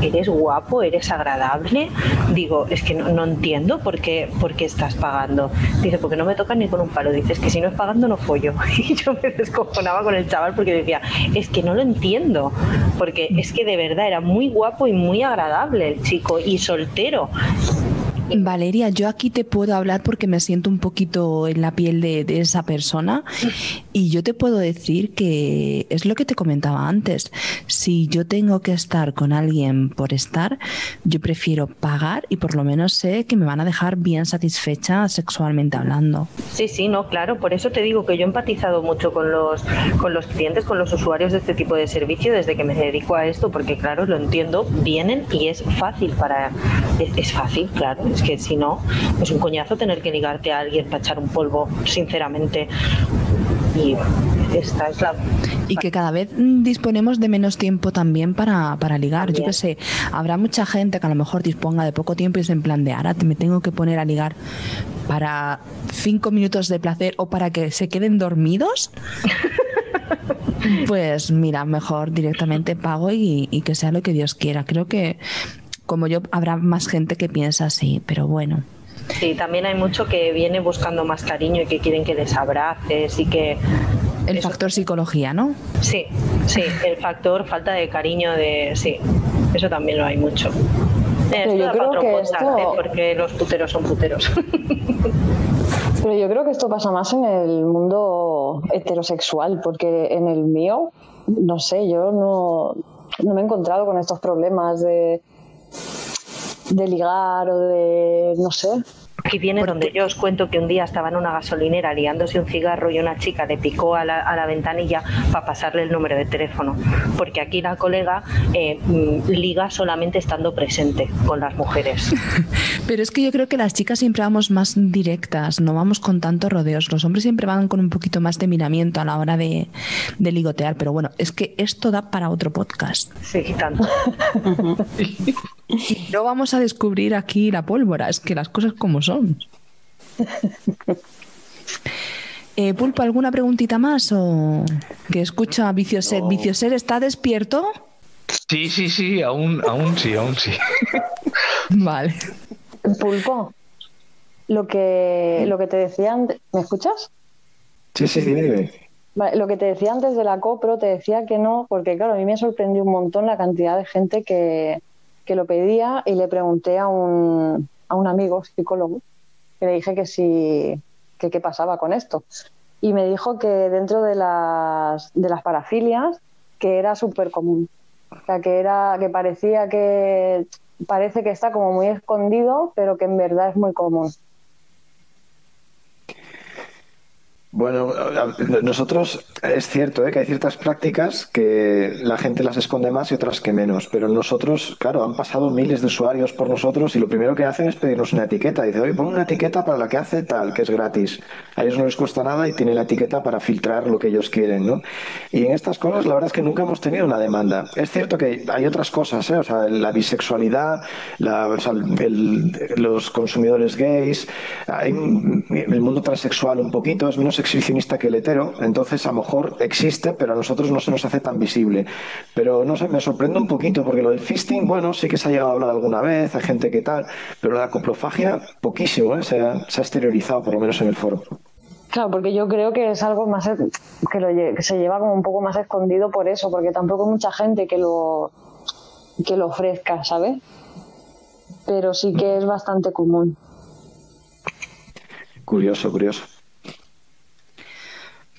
eres guapo, eres agradable, digo, es que no, entiendo por qué, por qué estás pagando. Dice, porque no me tocan ni con un palo, dices que si no es pagando no follo. Y yo me descojonaba con el chaval porque decía, es que no lo entiendo, porque es que de verdad era muy guapo y muy agradable el chico y soltero. Valeria, yo aquí te puedo hablar porque me siento un poquito en la piel de, esa persona y yo te puedo decir que es lo que te comentaba antes. Si yo tengo que estar con alguien por estar, yo prefiero pagar y por lo menos sé que me van a dejar bien satisfecha sexualmente hablando. Sí, sí, no, claro. Por eso te digo que yo he empatizado mucho con los, con los clientes, con los usuarios de este tipo de servicio desde que me dedico a esto, porque claro, lo entiendo, vienen y es fácil para... Es, es fácil, claro que si no, es un coñazo tener que ligarte a alguien para echar un polvo, sinceramente. Y esta es la y que cada vez disponemos de menos tiempo también para, para ligar. Yo qué sé, habrá mucha gente que a lo mejor disponga de poco tiempo y es en plan de ahora me tengo que poner a ligar para cinco minutos de placer o para que se queden dormidos. Pues mira, mejor directamente pago y, y, que sea lo que Dios quiera. Creo que como yo, habrá más gente que piensa así, pero bueno. Sí, también hay mucho que viene buscando más cariño y que quieren que les abraces y que... El factor psicología, ¿no? Sí, sí, el factor falta de cariño, de sí, eso también lo hay mucho. Pero yo creo que esto... ¿eh? porque los puteros son puteros. Pero yo creo que esto pasa más en el mundo heterosexual, porque en el mío, no sé, yo no, no me he encontrado con estos problemas de de ligar o de, no sé, Aquí viene donde yo os cuento que un día estaba en una gasolinera liándose un cigarro y una chica le picó a la, a la ventanilla para pasarle el número de teléfono, porque aquí la colega eh, mm, liga solamente estando presente con las mujeres. Pero es que yo creo que las chicas siempre vamos más directas, no vamos con tantos rodeos. Los hombres siempre van con un poquito más de miramiento a la hora de, de ligotear, pero bueno, es que esto da para otro podcast. Sí, tanto. no vamos a descubrir aquí la pólvora, es que las cosas como son. Eh, Pulpo, ¿alguna preguntita más o que escucha Vicioset? ¿Vicioset está despierto? Sí, sí, sí, aún, aún sí, aún sí. vale. Pulpo, lo que, lo que te decía antes, ¿me escuchas? Sí, sí, dime, lo que te decía antes de la COPRO, te decía que no, porque claro, a mí me sorprendió un montón la cantidad de gente que, que lo pedía y le pregunté a un, a un amigo psicólogo que le dije que sí, que qué pasaba con esto. Y me dijo que dentro de las, de las parafilias, que era súper común. O sea, que, era, que parecía que parece que está como muy escondido, pero que en verdad es muy común. Bueno, nosotros es cierto ¿eh? que hay ciertas prácticas que la gente las esconde más y otras que menos, pero nosotros, claro, han pasado miles de usuarios por nosotros y lo primero que hacen es pedirnos una etiqueta. Dice, oye, pon una etiqueta para la que hace tal, que es gratis. A ellos no les cuesta nada y tienen la etiqueta para filtrar lo que ellos quieren, ¿no? Y en estas cosas la verdad es que nunca hemos tenido una demanda. Es cierto que hay otras cosas, ¿eh? o sea, la bisexualidad, los consumidores gays, el mundo transexual un poquito, es menos exhibicionista que el hetero, entonces a lo mejor existe, pero a nosotros no se nos hace tan visible. Pero no sé, me sorprende un poquito, porque lo del fisting, bueno, sí que se ha llegado a hablar alguna vez, hay gente que tal, pero la coprofagia, poquísimo, ¿eh? se, ha, se ha exteriorizado, por lo menos en el foro. Claro, porque yo creo que es algo más que, lo, que se lleva como un poco más escondido por eso, porque tampoco hay mucha gente que lo que lo ofrezca, ¿sabes? Pero sí que es bastante común. Curioso, curioso.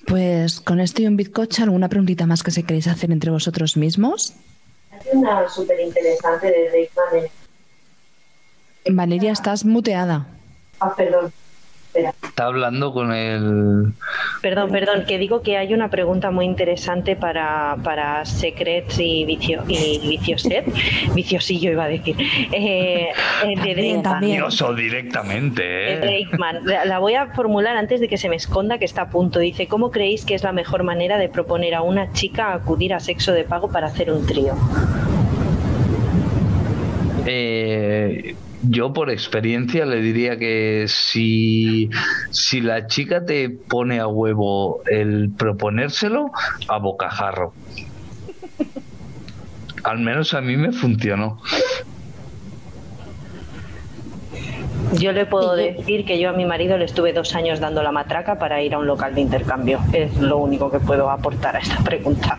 Pues con esto y un bizcocho, ¿alguna preguntita más que se queréis hacer entre vosotros mismos? Una súper interesante de Valeria, estás muteada. Ah, perdón. Está hablando con el. Perdón, perdón, que digo que hay una pregunta muy interesante para, para Secrets y, vicio, y Vicioset. Viciosillo iba a decir. Eh, de directamente. ¿eh? La, la voy a formular antes de que se me esconda, que está a punto. Dice: ¿Cómo creéis que es la mejor manera de proponer a una chica acudir a sexo de pago para hacer un trío? Eh yo por experiencia le diría que si, si la chica te pone a huevo el proponérselo, a bocajarro. Al menos a mí me funcionó. Yo le puedo decir que yo a mi marido le estuve dos años dando la matraca para ir a un local de intercambio. Es lo único que puedo aportar a esta pregunta.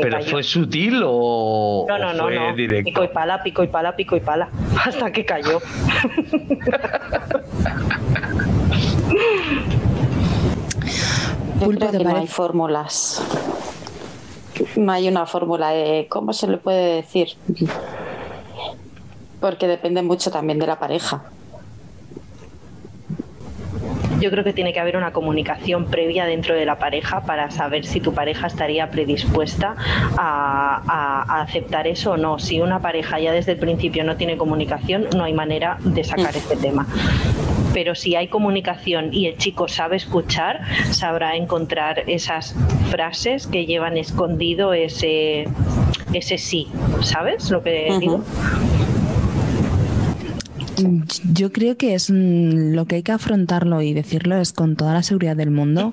¿Pero fue sutil o, no, no, no, fue no. directo? Pico y pala, pico y pala, pico y pala. Hasta que cayó. Yo creo que no hay fórmulas. No hay una fórmula de cómo se le puede decir. Porque depende mucho también de la pareja yo creo que tiene que haber una comunicación previa dentro de la pareja para saber si tu pareja estaría predispuesta a, aceptar eso o no. Si una pareja ya desde el principio no tiene comunicación, no hay manera de sacar este tema pero si hay comunicación y el chico sabe escuchar, sabrá encontrar esas frases que llevan escondido ese, ese sí, ¿sabes lo que digo? Yo creo que es lo que hay que afrontarlo y decirlo es con toda la seguridad del mundo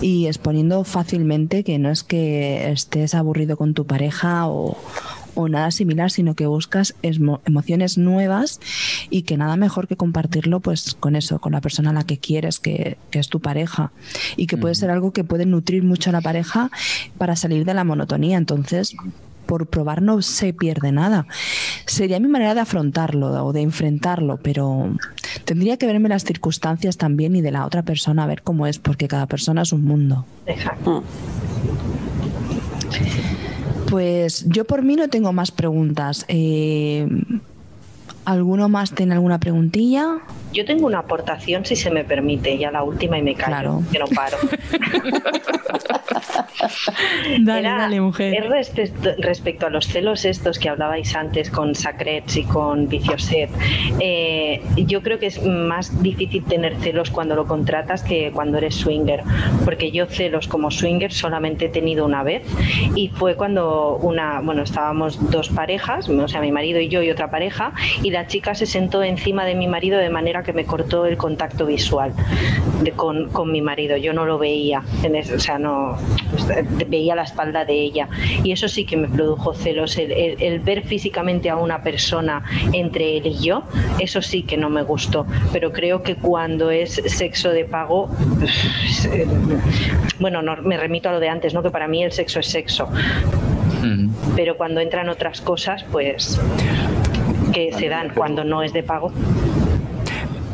y exponiendo fácilmente que no es que estés aburrido con tu pareja o, nada similar, sino que buscas emociones nuevas y que nada mejor que compartirlo pues con eso, con la persona a la que quieres, que, que es tu pareja y que puede ser algo que puede nutrir mucho a la pareja para salir de la monotonía. Entonces, por probar no se pierde nada. Sería mi manera de afrontarlo o de enfrentarlo, pero tendría que verme las circunstancias también y de la otra persona a ver cómo es, porque cada persona es un mundo. Exacto. Pues yo por mí no tengo más preguntas. Eh, ¿Alguno más tiene alguna preguntilla? Yo tengo una aportación, si se me permite, ya la última y me callo, que no paro. dale, dale, mujer. Es respecto, a los celos estos que hablabais antes con Sacrets y con Vicioset, eh, yo creo que es más difícil tener celos cuando lo contratas que cuando eres swinger, porque yo celos como swinger solamente he tenido una vez y fue cuando una, bueno, estábamos dos parejas, o sea, mi marido y yo y otra pareja, y la chica se sentó encima de mi marido de manera que me cortó el contacto visual con, con, mi marido. Yo no lo veía, en o sea, no veía la espalda de ella. Y eso sí que me produjo celos. El, ver físicamente a una persona entre él y yo, eso sí que no me gustó. Pero creo que cuando es sexo de pago, bueno, no, me remito a lo de antes, ¿no? que para mí el sexo es sexo. Pero cuando entran otras cosas, pues que se dan cuando no es de pago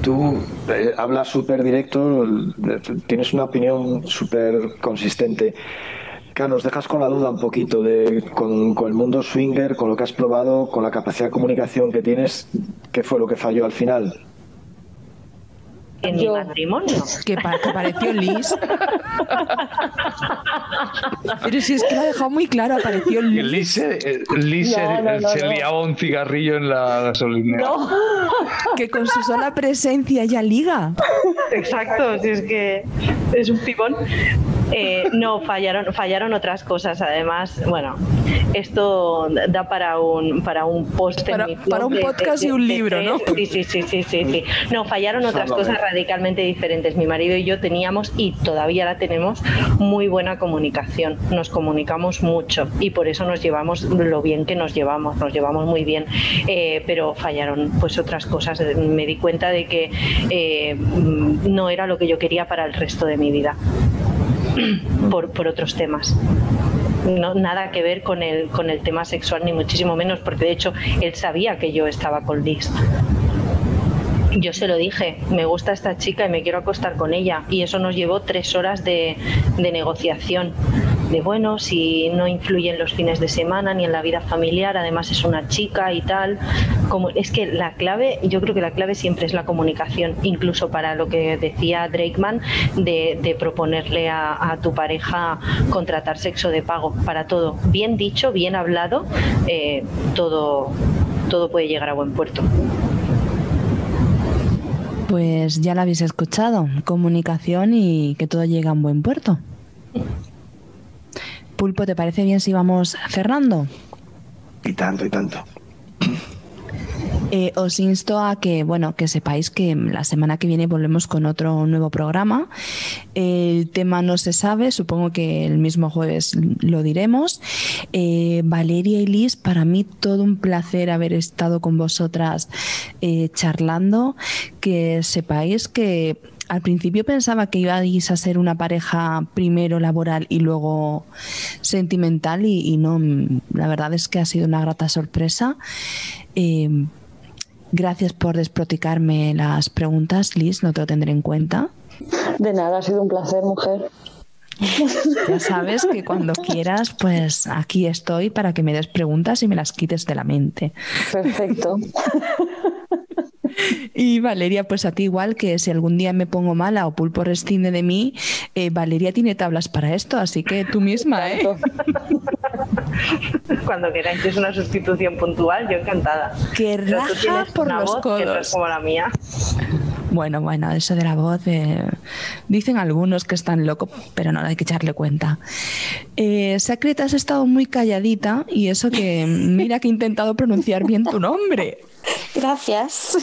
tú eh, hablas súper directo, tienes una opinión súper consistente. Claro, nos dejas con la duda un poquito de con, con, el mundo swinger, con lo que has probado, con la capacidad de comunicación que tienes, ¿qué fue lo que falló al final? En mi matrimonio. Que, apareció Liz. Pero si es que lo ha dejado muy claro, apareció Liz. Liz, se, Liz se, liaba un cigarrillo en la gasolinera. Que con su sola presencia ya liga. Exacto, si es que es un pibón. Eh, no, fallaron, fallaron otras cosas. Además, bueno, esto da para un para un post para, para un podcast y un libro, ¿no? Sí, sí, sí, sí, sí, No, fallaron otras cosas radicalmente diferentes. Mi marido y yo teníamos y todavía la tenemos muy buena comunicación. Nos comunicamos mucho y por eso nos llevamos lo bien que nos llevamos. Nos llevamos muy bien, eh, pero fallaron pues otras cosas. Me di cuenta de que eh, no era lo que yo quería para el resto de mi vida por, por otros temas. No, nada que ver con el, con el tema sexual, ni muchísimo menos, porque de hecho él sabía que yo estaba con Liz. Yo se lo dije, me gusta esta chica y me quiero acostar con ella. Y eso nos llevó tres horas de, negociación. De bueno, si no influye en los fines de semana ni en la vida familiar, además es una chica y tal. Como, es que la clave, yo creo que la clave siempre es la comunicación, incluso para lo que decía Drakeman de, proponerle a, tu pareja contratar sexo de pago, para todo. Bien dicho, bien hablado, eh, todo, todo puede llegar a buen puerto. Pues ya la habéis escuchado, comunicación y que todo llega a un buen puerto. Pulpo, ¿te parece bien si vamos cerrando? Y tanto, y tanto. Eh, os insto a que, bueno, que sepáis que la semana que viene volvemos con otro nuevo programa. El tema no se sabe, supongo que el mismo jueves lo diremos. Eh, Valeria y Liz, para mí todo un placer haber estado con vosotras eh, charlando. Que sepáis que al principio pensaba que ibais a ser una pareja primero laboral y luego sentimental y, no, la verdad es que ha sido una grata sorpresa. Gracias por desproticarme las preguntas, Liz, no te lo tendré en cuenta. De nada, ha sido un placer, mujer. Ya sabes que cuando quieras, pues aquí estoy para que me des preguntas y me las quites de la mente. Perfecto. Y Valeria, pues a ti igual que si algún día me pongo mala o Pulpo rescinde de mí, eh, Valeria tiene tablas para esto, así que tú misma, ¿eh? Cuando queráis, es una sustitución puntual, yo encantada. Que raja por los codos. como la mía. Bueno, bueno, eso de la voz, eh, dicen algunos que están locos, pero no hay que echarle cuenta. Eh, Sacreta, has estado muy calladita y eso que mira que he intentado pronunciar bien tu nombre. Gracias.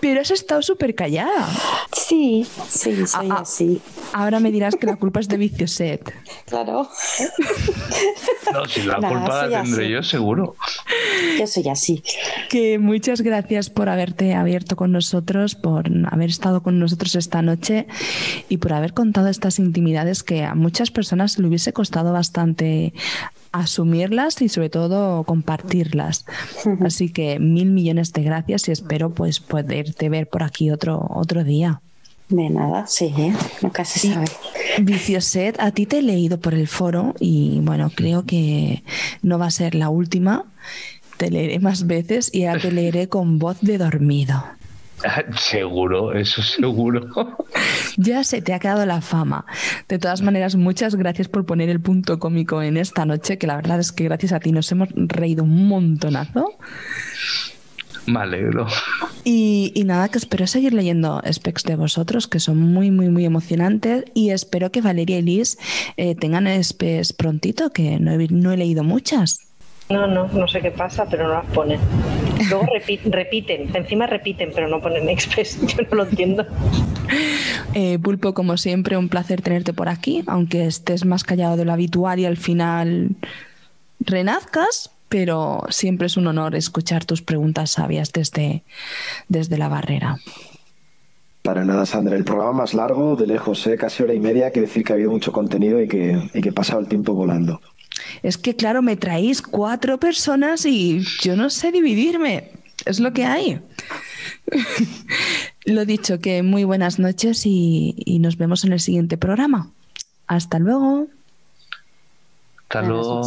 Pero has estado súper callada. Sí, sí, soy ah, ah, así. Ahora me dirás que la culpa es de Vicioset. Claro. No, si la culpa la tendré yo, seguro. Yo soy así. Que muchas gracias por haberte abierto con nosotros, por haber estado con nosotros esta noche y por haber contado estas intimidades que a muchas personas le hubiese costado bastante asumirlas y sobre todo compartirlas. Así que mil millones de gracias y espero pues poderte ver por aquí otro, otro día. De nada, sí, ¿eh? nunca se sabe. Vicioset, a ti te he leído por el foro y bueno, creo que no va a ser la última. Te leeré más veces y ya te leeré con voz de dormido. Seguro, eso seguro. ya se te ha quedado la fama. De todas maneras, muchas gracias por poner el punto cómico en esta noche, que la verdad es que gracias a ti nos hemos reído un montonazo. Me alegro. Y, nada, que espero seguir leyendo specs de vosotros, que son muy, muy, muy emocionantes. Y espero que Valeria y Liz eh, tengan specs prontito, que no no he leído muchas. No, no, no sé qué pasa, pero no las ponen. Luego repiten, encima repiten, pero no ponen Express. Yo no lo entiendo. Eh, Pulpo, como siempre, un placer tenerte por aquí, aunque estés más callado de lo habitual y al final renazcas, pero siempre es un honor escuchar tus preguntas sabias desde, desde la barrera. Para nada, Sandra. El programa más largo, de lejos, ¿eh? casi hora y media, que decir que ha habido mucho contenido y que, y que he pasado el tiempo volando. Es que, claro, me traéis cuatro personas y yo no sé dividirme. Es lo que hay. lo dicho, que muy buenas noches y, nos vemos en el siguiente programa. Hasta luego. Hasta luego.